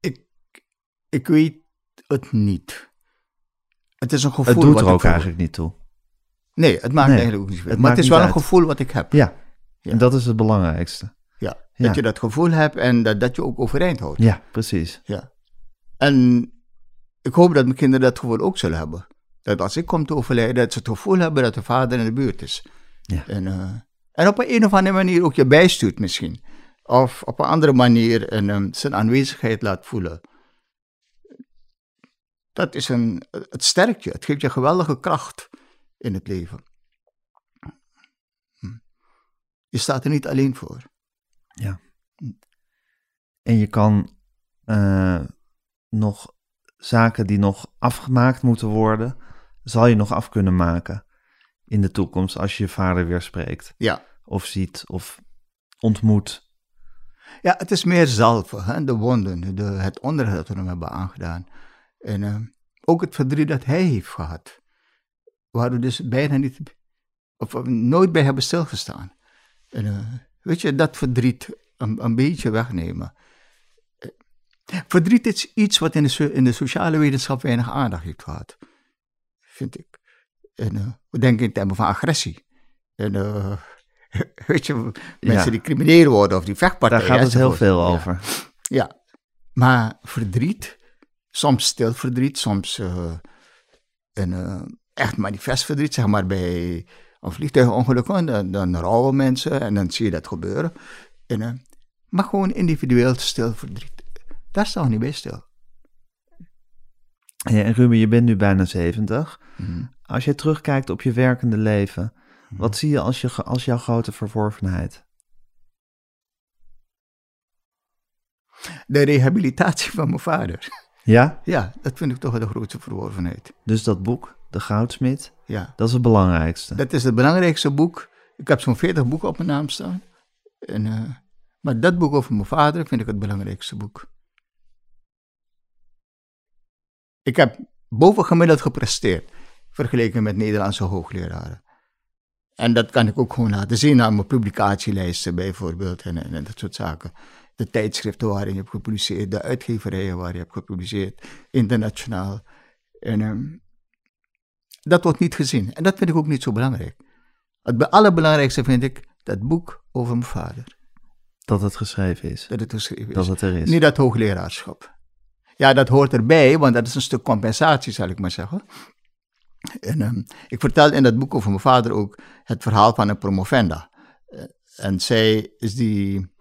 S4: Ik, ik weet het niet. Het is een gevoel
S3: Het doet er ook eigenlijk niet toe.
S4: Nee, het maakt
S3: Nee,
S4: eigenlijk ook niet
S3: het
S4: Maar het is wel een gevoel wat ik heb.
S3: Ja,
S4: Ja.
S3: en dat is het belangrijkste.
S4: Ja.
S3: Ja.
S4: Dat je dat gevoel hebt en dat, dat je ook overeind houdt.
S3: Ja, precies.
S4: Ja. En ik hoop dat mijn kinderen dat gevoel ook zullen hebben. Dat als ik kom te overlijden, dat ze het gevoel hebben dat de vader in de buurt is.
S3: Ja.
S4: En, eh, en op een, een of andere manier ook je bijstuurt misschien. Of op een andere manier een, ehm, zijn aanwezigheid laat voelen. Dat is een, het sterkt je. Het geeft je geweldige kracht in het leven. Hm. Je staat er niet alleen voor.
S3: En je kan eh, nog zaken die nog afgemaakt moeten worden, zal je nog af kunnen maken in de toekomst als je je vader weer spreekt.
S4: Ja.
S3: Of ziet of ontmoet.
S4: Ja, het is meer zalven, hè? de wonden, de, het onrecht dat we hem hebben aangedaan. En eh, ook het verdriet dat hij heeft gehad. Waar we dus bijna niet, of nooit bij hebben stilgestaan. En eh, weet je, dat verdriet een, een beetje wegnemen. Eh, Verdriet is iets wat in de, in de sociale wetenschap weinig aandacht heeft gehad, vind ik. En eh, we denken in termen van agressie. En eh, weet je, mensen
S3: Ja.
S4: die crimineel worden of die vechtpartijen.
S3: Daar gaat het heel veel
S4: Ja.
S3: over.
S4: Ja, maar verdriet, soms stil verdriet, soms eh, een echt manifest verdriet, zeg maar bij een vliegtuigongeluk, dan, dan rouwen mensen en dan zie je dat gebeuren. En, maar gewoon individueel stil verdriet, daar sta ik niet bij stil.
S3: Ja, en Ruben, je bent nu bijna 70.
S4: Mhm.
S3: Als je terugkijkt op je werkende leven, wat zie je als, je als jouw grote verworvenheid?
S4: De rehabilitatie van mijn vader.
S3: Ja?
S4: Ja, dat vind ik toch wel de grootste verworvenheid.
S3: Dus dat boek, De Goudsmid,
S4: Ja,
S3: dat is het belangrijkste.
S4: dat is het belangrijkste boek. Ik heb zo'n 40 boeken op mijn naam staan. En, eh, maar dat boek over mijn vader vind ik het belangrijkste boek. Ik heb bovengemiddeld gepresteerd, vergeleken met Nederlandse hoogleraren. En dat kan ik ook gewoon laten zien aan mijn publicatielijsten bijvoorbeeld en, en, en dat soort zaken. De tijdschriften waarin je hebt gepubliceerd, de uitgeverijen waar je hebt gepubliceerd, internationaal. En ehm, dat wordt niet gezien. En dat vind ik ook niet zo belangrijk. Het be- allerbelangrijkste vind ik dat boek over mijn vader.
S3: Dat het geschreven is.
S4: Dat het geschreven is.
S3: Dat het er is.
S4: Niet dat hoogleraarschap. Ja, dat hoort erbij, want dat is een stuk compensatie, zal ik maar zeggen. En, ehm, ik vertel in dat boek over mijn vader ook het verhaal van een promovenda. Eh, en zij is die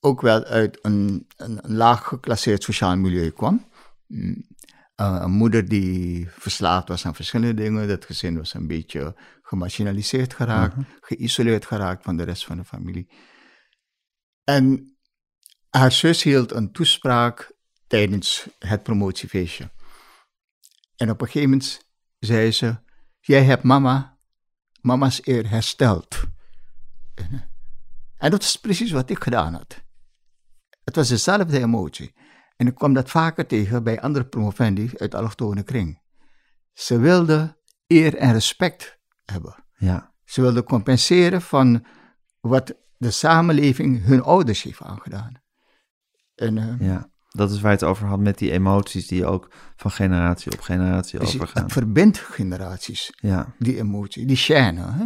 S4: ook wel uit een, een, een laag geclasseerd sociaal milieu kwam. Mm, eh, een moeder die verslaafd was aan verschillende dingen. Dat gezin was een beetje gemarginaliseerd geraakt, geïsoleerd geraakt van de rest van de familie. En haar zus hield een toespraak tijdens het promotiefeestje. En op een gegeven moment zei ze: Jij hebt mama, mama's eer hersteld. En, eh, en dat is precies wat ik gedaan had. Het was dezelfde emotie. En ik kwam dat vaker tegen bij andere promovendi uit de allochtone kring. Ze wilden eer en respect hebben.
S3: Ja,
S4: Ze wilden compenseren van wat de samenleving hun ouders heeft aangedaan. En, eh,
S3: ja. Dat is waar je het over had met die emoties die ook van generatie op generatie
S4: dus
S3: overgaan.
S4: het verbindt generaties,
S3: Ja,
S4: die emotie, die chaîne, hè?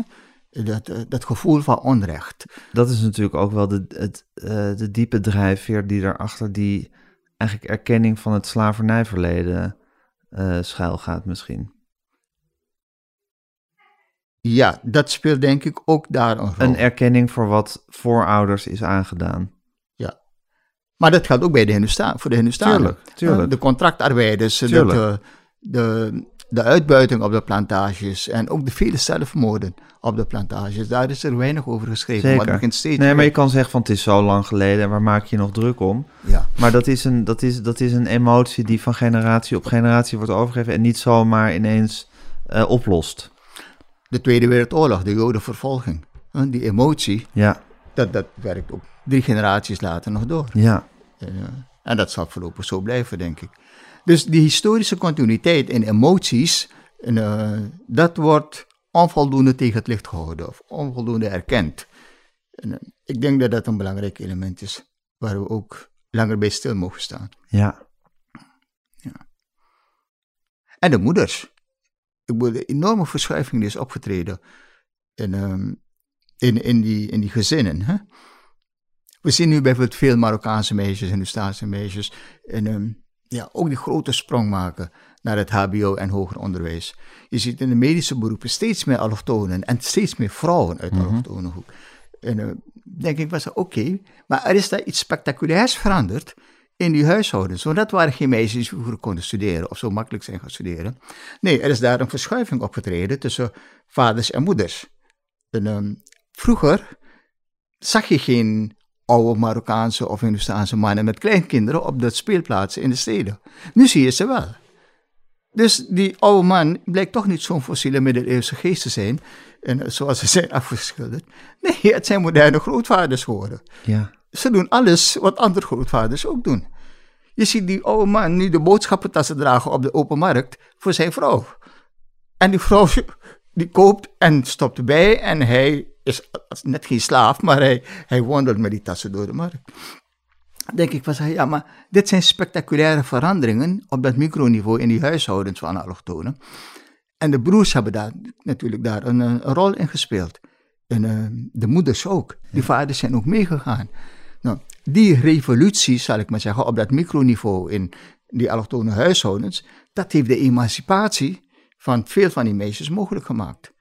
S4: Dat, eh, dat gevoel van onrecht.
S3: dat is natuurlijk ook wel de, het, eh, de diepe drijfveer die erachter die eigenlijk erkenning van het slavernijverleden eh schuil gaat misschien.
S4: Ja, dat speelt denk ik ook daar een rol.
S3: Een erkenning voor wat voorouders is aangedaan.
S4: Maar dat geldt ook bij de Hindustan, voor de Hindustanen.
S3: Tuurlijk, tuurlijk.
S4: De contractarbeiders, de,
S3: Tuurlijk.
S4: de, de, de uitbuiting op de plantages en ook de vele zelfmoorden op de plantages. Daar is er weinig over geschreven. Maar
S3: Zeker.
S4: begint steeds
S3: Nee, maar je kan zeggen van het is zo lang geleden en waar maak je nog druk om?
S4: Ja.
S3: Maar dat is, een, dat, is, dat is een emotie die van generatie op generatie wordt overgegeven en niet zomaar ineens eh, oplost.
S4: De Tweede Wereldoorlog, de Jodenvervolging. Die emotie,
S3: Ja,
S4: dat, dat werkt ook drie generaties later nog door.
S3: ja,
S4: En, dat zal voorlopig zo blijven, denk ik. Dus die historische continuïteit in emoties, en, eh, dat wordt onvoldoende tegen het licht gehouden of onvoldoende erkend. En, eh, ik denk dat dat een belangrijk element is waar we ook langer bij stil mogen staan.
S3: Ja.
S4: En de moeders. Ik bedoel, de enorme verschuiving die is opgetreden in, ehm, in, in, die, in die gezinnen. Hè? We zien nu bijvoorbeeld veel Marokkaanse meisjes, Hindustaanse meisjes, en ehm, ja, ook die grote sprong maken naar het HBO en hoger onderwijs. Je ziet in de medische beroepen steeds meer allochtonen en steeds meer vrouwen uit de
S3: Mhm.
S4: allochtone hoek. En uh, denk ik, was oké, maar er is daar iets spectaculairs veranderd in die huishoudens. Want dat waren geen meisjes die vroeger konden studeren of zo makkelijk zijn gaan studeren. Nee, er is daar een verschuiving opgetreden tussen vaders en moeders. En, um, vroeger zag je geen oude Marokkaanse of Hindustaanse mannen met kleinkinderen op de speelplaatsen in de steden. Nu zie je ze wel. Dus die oude man blijkt toch niet zo'n fossiele middeleeuwse geest te zijn, en, zoals ze zijn afgeschilderd. Nee, het zijn moderne grootvaders geworden.
S3: Ja.
S4: Ze doen alles wat andere grootvaders ook doen. Je ziet die oude man nu de boodschappentassen dragen op de open markt voor zijn vrouw. En die vrouw die koopt en stopt erbij en hij is net geen slaaf, maar hij, hij wandelt met die tassen door de markt. Denk ik van, ja, maar dit zijn spectaculaire veranderingen op dat microniveau in die huishoudens van allochtonen. En de broers hebben daar natuurlijk daar een, een rol in gespeeld. En uh, de moeders ook. Die vaders zijn ook meegegaan. Nou, die revolutie, zal ik maar zeggen, op dat microniveau in die allochtone huishoudens, dat heeft de emancipatie van veel van die meisjes mogelijk gemaakt.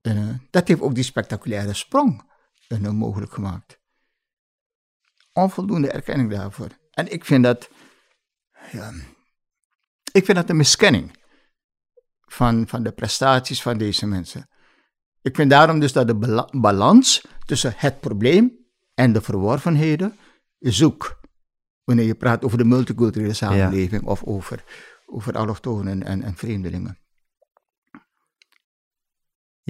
S4: En uh, dat heeft ook die spectaculaire sprong uh, mogelijk gemaakt. Onvoldoende erkenning daarvoor. En ik vind dat, ja, ik vind dat een miskenning van, van de prestaties van deze mensen. Ik vind daarom dus dat de bala balans tussen het probleem en de verworvenheden zoek. Wanneer je praat over de multiculturele samenleving ja. of over, over allochtonen en, en vreemdelingen.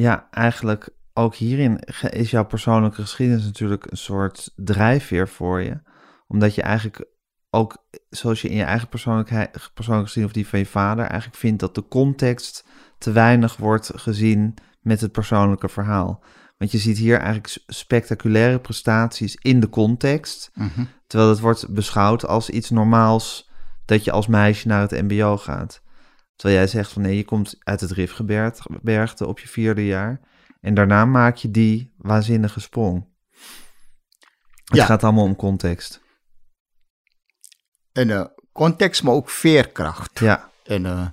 S3: Ja, eigenlijk ook hierin is jouw persoonlijke geschiedenis natuurlijk een soort drijfveer voor je. Omdat je eigenlijk ook, zoals je in je eigen persoonlijkheid, persoonlijke geschiedenis of die van je vader, eigenlijk vindt dat de context te weinig wordt gezien met het persoonlijke verhaal. Want je ziet hier eigenlijk spectaculaire prestaties in de context,
S4: mm -hmm.
S3: terwijl het wordt beschouwd als iets normaals dat je als meisje naar het mbo gaat. Terwijl jij zegt van nee, je komt uit het Rifgebergte op je vierde jaar en daarna maak je die waanzinnige sprong. Het
S4: Ja.
S3: gaat allemaal om context.
S4: En uh, context, maar ook veerkracht.
S3: Ja,
S4: En uh,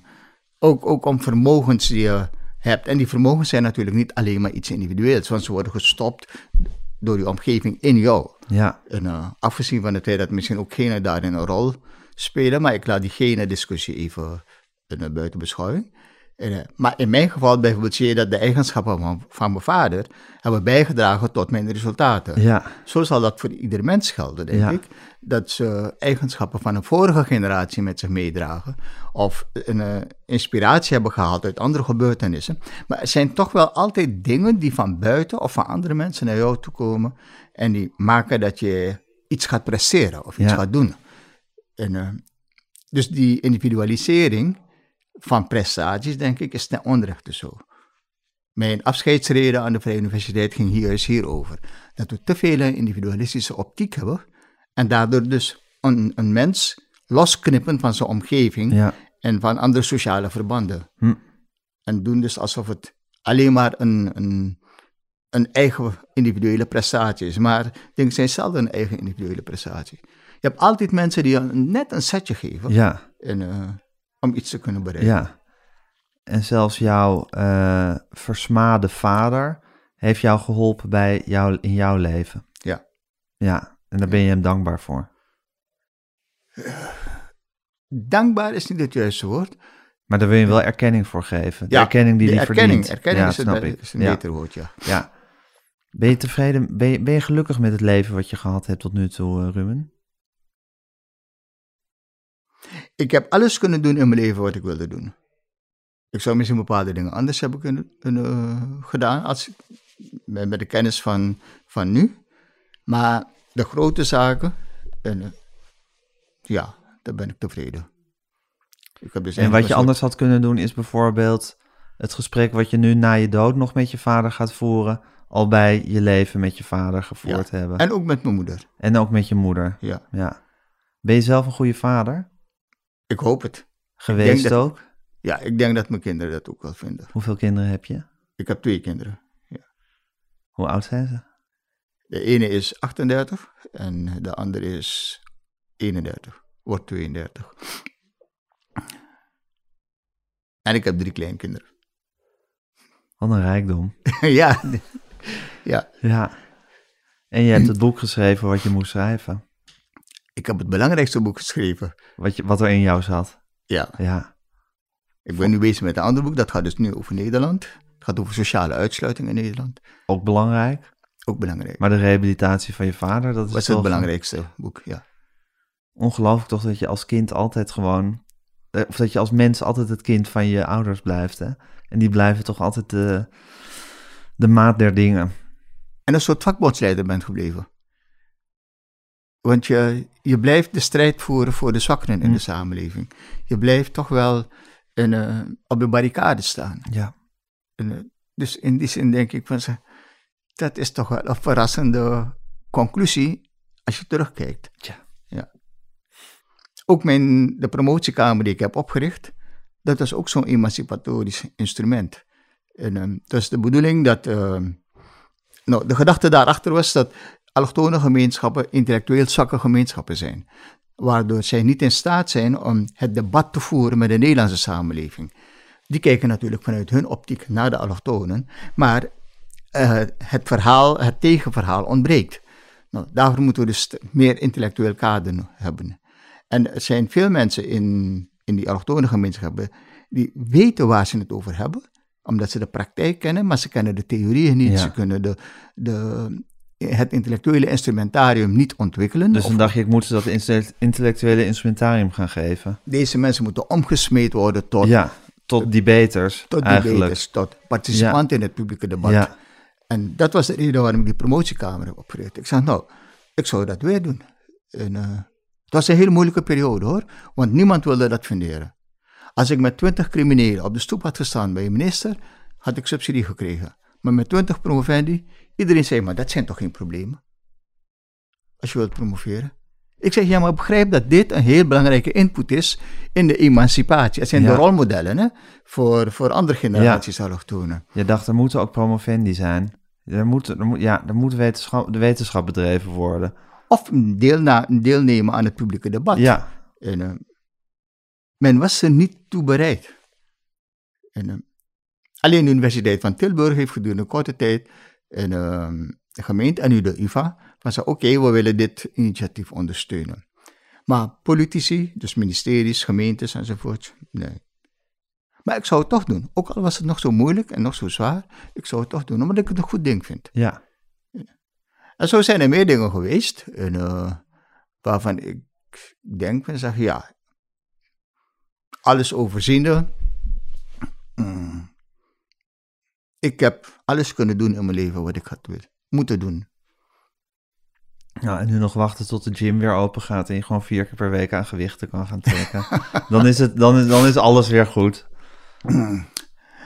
S4: ook, ook om vermogens die je hebt. En die vermogens zijn natuurlijk niet alleen maar iets individueels, want ze worden gestopt door je omgeving in jou.
S3: ja,
S4: En uh, afgezien van het feit dat misschien ook genen daarin een rol spelen, maar ik laat die gene-discussie even uh, buiten beschouwing. En, uh, maar in mijn geval bijvoorbeeld zie je dat de eigenschappen van, van mijn vader hebben bijgedragen tot mijn resultaten.
S3: ja,
S4: Zo zal dat voor ieder mens gelden, denk
S3: Ja.
S4: ik. Dat ze eigenschappen van een vorige generatie met zich meedragen. Of een eh, inspiratie hebben gehaald uit andere gebeurtenissen. Maar er zijn toch wel altijd dingen die van buiten of van andere mensen naar jou toe komen. En die maken dat je iets gaat presteren of iets
S3: Ja.
S4: gaat doen. En, eh, dus die individualisering van prestaties, denk ik, is ten onrechte zo. Mijn afscheidsreden aan de Vrije Universiteit ging hier eens hierover. Dat we te veel een individualistische optiek hebben en daardoor dus een, een mens losknippen van zijn omgeving
S3: ja,
S4: en van andere sociale verbanden.
S3: Hm.
S4: En doen dus alsof het alleen maar een, een, een eigen individuele prestatie is. Maar dingen zijn zelden een eigen individuele prestatie. Je hebt altijd mensen die net een setje geven
S3: ja,
S4: en, eh, om iets te kunnen bereiken.
S3: ja. En zelfs jouw eh, versmade vader heeft jou geholpen bij jou, in jouw leven.
S4: Ja.
S3: Ja, en daar ben je hem dankbaar voor.
S4: Dankbaar is niet het juiste woord.
S3: Maar daar wil je wel erkenning voor geven. De
S4: Ja,
S3: erkenning die die
S4: erkenning,
S3: verdient.
S4: erkenning
S3: ja,
S4: is,
S3: snap
S4: het,
S3: ik.
S4: is een
S3: ja,
S4: beter woord, ja.
S3: ja. Ben je tevreden? Ben je, ben je gelukkig met het leven wat je gehad hebt tot nu toe, eh, Ruben?
S4: Ik heb alles kunnen doen in mijn leven wat ik wilde doen. Ik zou misschien bepaalde dingen anders hebben kunnen, eh, gedaan als, met, met de kennis van, van nu. Maar de grote zaken, en, eh, ja, daar ben ik tevreden. Ik heb dus
S3: En wat je anders had kunnen doen is bijvoorbeeld het gesprek wat je nu na je dood nog met je vader gaat voeren al bij je leven met je vader gevoerd
S4: Ja.
S3: hebben.
S4: En ook met mijn moeder.
S3: En ook met je moeder.
S4: Ja,
S3: Ja. Ben je zelf een goede vader?
S4: Ik hoop het.
S3: Geweest
S4: dat-
S3: ook?
S4: Ja, ik denk dat mijn kinderen dat ook wel vinden.
S3: Hoeveel kinderen heb je?
S4: Ik heb twee kinderen.
S3: Hoe oud zijn ze?
S4: De ene is 38 en de andere is 31. Wordt 32. En ik heb drie kleinkinderen.
S3: Wat een rijkdom.
S4: ja. ja,
S3: Ja. En je hebt het boek geschreven wat je moest schrijven.
S4: Ik heb het belangrijkste boek geschreven.
S3: Wat, je, wat er in jou zat.
S4: Ja,
S3: Ja.
S4: ik ben nu bezig met een ander boek. Dat gaat dus nu over Nederland. Het gaat over sociale uitsluiting in Nederland.
S3: Ook belangrijk.
S4: Ook belangrijk.
S3: Maar de rehabilitatie van je vader, dat is toch
S4: het belangrijkste boek, ja.
S3: Ongelooflijk toch dat je als kind altijd gewoon... eh, Of dat je als mens altijd het kind van je ouders blijft, hè? En die blijven toch altijd de, de maat der dingen.
S4: En een soort vakbondsleider bent gebleven. Want je, je blijft de strijd voeren voor de zwakkeren in de samenleving. Je blijft toch wel een, eh, op de barricade staan.
S3: Ja.
S4: En, eh, dus in die zin denk ik van, ze- dat is toch wel een verrassende conclusie als je terugkijkt.
S3: Tja.
S4: Ja. Ook mijn, de promotiekamer die ik heb opgericht, dat was ook zo'n emancipatorisch instrument. En het is de bedoeling dat, ehm, nou, de gedachte daarachter was dat allochtone gemeenschappen intellectueel zwakke gemeenschappen zijn. Waardoor zij niet in staat zijn om het debat te voeren met de Nederlandse samenleving. Die kijken natuurlijk vanuit hun optiek naar de allochtonen, maar eh, het verhaal, het tegenverhaal ontbreekt. Nou, daarvoor moeten we dus meer intellectueel kader hebben. En er zijn veel mensen in, in die allochtone gemeenschappen die weten waar ze het over hebben, omdat ze de praktijk kennen, maar ze kennen de theorieën niet,
S3: Ja.
S4: ze kunnen de, de, het intellectuele instrumentarium niet ontwikkelen.
S3: Dus
S4: Of
S3: dan dacht je, ik moet ze dat intellectuele instrumentarium gaan geven.
S4: deze mensen moeten omgesmeed worden tot,
S3: Ja, tot debaters
S4: tot
S3: eigenlijk.
S4: debaters, tot participanten in het publieke debat.
S3: Ja,
S4: En dat was de reden waarom ik die promotiekamer heb opgericht. Ik zei, nou, ik zou dat weer doen. En, eh, het was een hele moeilijke periode hoor, want niemand wilde dat funderen. Als ik met twintig criminelen op de stoep had gestaan bij een minister, had ik subsidie gekregen. Maar met twintig promovendi, iedereen zei, maar dat zijn toch geen problemen? Als je wilt promoveren. Ik zeg, ja, maar begrijp dat dit een heel belangrijke input is in de emancipatie. Het zijn
S3: Ja.
S4: de rolmodellen hè, voor, voor andere generaties allochtonen.
S3: je dacht, er moeten ook promovendi zijn. Er moet, er moet, ja, er moet wetenschap, de wetenschap bedreven worden.
S4: Of deelna- deelnemen aan het publieke debat.
S3: Ja,
S4: En, eh, men was er niet toe bereid. En, eh, alleen de Universiteit van Tilburg heeft gedurende korte tijd en, eh, de gemeente en nu de UvA van zei, oké, we willen dit initiatief ondersteunen. Maar politici, dus ministeries, gemeentes enzovoort, nee. Maar ik zou het toch doen. Ook al was het nog zo moeilijk en nog zo zwaar, ik zou het toch doen, omdat ik het een goed ding vind.
S3: ja.
S4: En zo zijn er meer dingen geweest, en, eh, waarvan ik denk en zeg, ja, alles overziende. mm, ik heb alles kunnen doen in mijn leven wat ik had moeten doen.
S3: Nou, en nu nog wachten tot de gym weer open gaat en je gewoon vier keer per week aan gewichten kan gaan trekken. dan, is het, dan, is, dan is alles weer goed.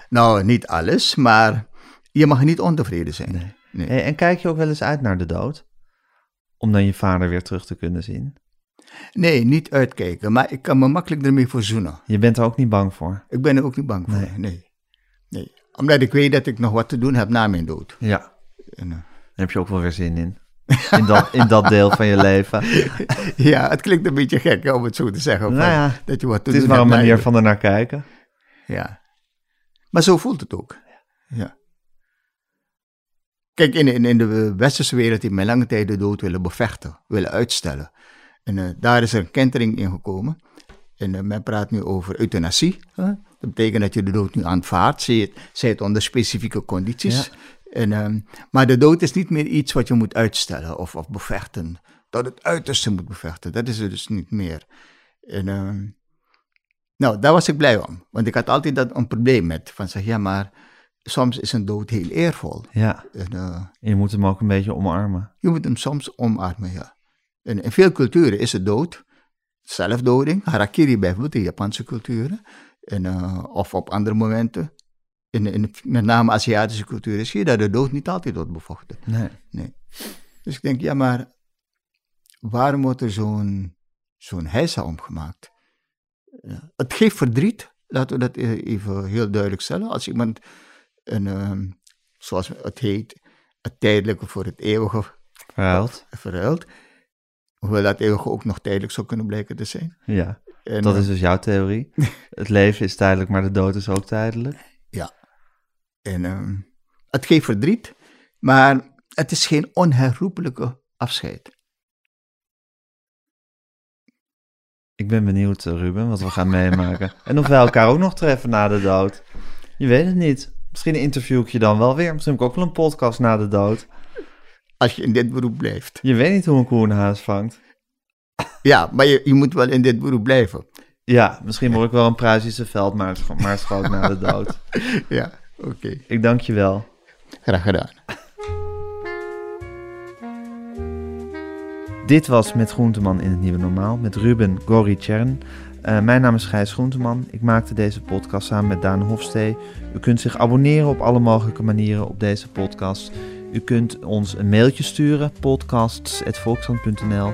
S4: Nou, niet alles, maar je mag niet ontevreden zijn.
S3: Nee.
S4: Nee.
S3: Hey, en kijk je ook wel eens uit naar de dood? Om dan je vader weer terug te kunnen zien.
S4: Nee, niet uitkijken, maar ik kan me makkelijk ermee verzoenen.
S3: Je bent er ook niet bang voor.
S4: Ik ben er ook niet bang voor,
S3: Nee.
S4: nee. nee. Omdat ik weet dat ik nog wat te doen heb na mijn dood.
S3: Ja.
S4: En, eh,
S3: Daar heb je ook wel weer zin in. In dat, in dat deel van je leven.
S4: ja, het klinkt een beetje gek hè, om het zo te zeggen.
S3: Nou ja,
S4: dat je wat te
S3: Het is maar een manier van er naar kijken.
S4: Ja. Maar zo voelt het ook. Ja. Kijk, in, in, in de westerse wereld heeft men lange tijd de dood willen bevechten, willen uitstellen. En eh, daar is er een kentering in gekomen. En eh, men praat nu over euthanasie. Dat betekent dat je de dood nu aanvaardt, zij het, zij het onder specifieke condities. En, ehm, maar de dood is niet meer iets wat je moet uitstellen of, of bevechten. Dat het uiterste moet bevechten. Dat is er dus niet meer. En, ehm, nou, daar was ik blij om. Want ik had altijd dat een probleem met. Van zeg, ja, maar soms is een dood heel eervol.
S3: Ja,
S4: En, eh,
S3: je moet hem ook een beetje omarmen.
S4: je moet hem soms omarmen, ja. En in veel culturen is het dood. Zelfdoding, harakiri bijvoorbeeld in Japanse culturen. En, eh, of op andere momenten. in, in met name Aziatische culturen, zie je dat de dood niet altijd wordt bevochten.
S3: Nee.
S4: Nee. Dus ik denk, ja, maar waarom wordt er zo'n zo'n heisa omgemaakt? Ja. Het geeft verdriet, laten we dat e- even heel duidelijk stellen. Als iemand, een, ehm, zoals het heet, het tijdelijke voor het eeuwige
S3: Verhuild.
S4: verruilt, hoewel dat eeuwige ook nog tijdelijk zou kunnen blijken te zijn.
S3: Ja,
S4: En,
S3: dat
S4: eh,
S3: is dus jouw theorie. Het leven is tijdelijk, maar de dood is ook tijdelijk.
S4: Ja. En ehm, het geeft verdriet, maar het is geen onherroepelijke afscheid.
S3: Ik ben benieuwd, eh, Ruben, wat we gaan meemaken. En of wij elkaar ook nog treffen na de dood. Je weet het niet. Misschien interview ik je dan wel weer. Misschien heb ik ook wel een podcast na de dood.
S4: Als je in dit beroep blijft.
S3: Je weet niet hoe een koe een haas vangt.
S4: Ja, maar je, je moet wel in dit beroep blijven.
S3: Ja, misschien word ik wel een Pruisische veldmaarschalk na de dood.
S4: Ja, oké.
S3: Ik dank je wel.
S4: Graag gedaan.
S3: Dit was Met Groenteman in het Nieuwe Normaal met Ruben Gori Tjern. Eh, mijn naam is Gijs Groenteman. Ik maakte deze podcast samen met Daan Hofstee. U kunt zich abonneren op alle mogelijke manieren op deze podcast. U kunt ons een mailtje sturen, podcasts.volkskrant.nl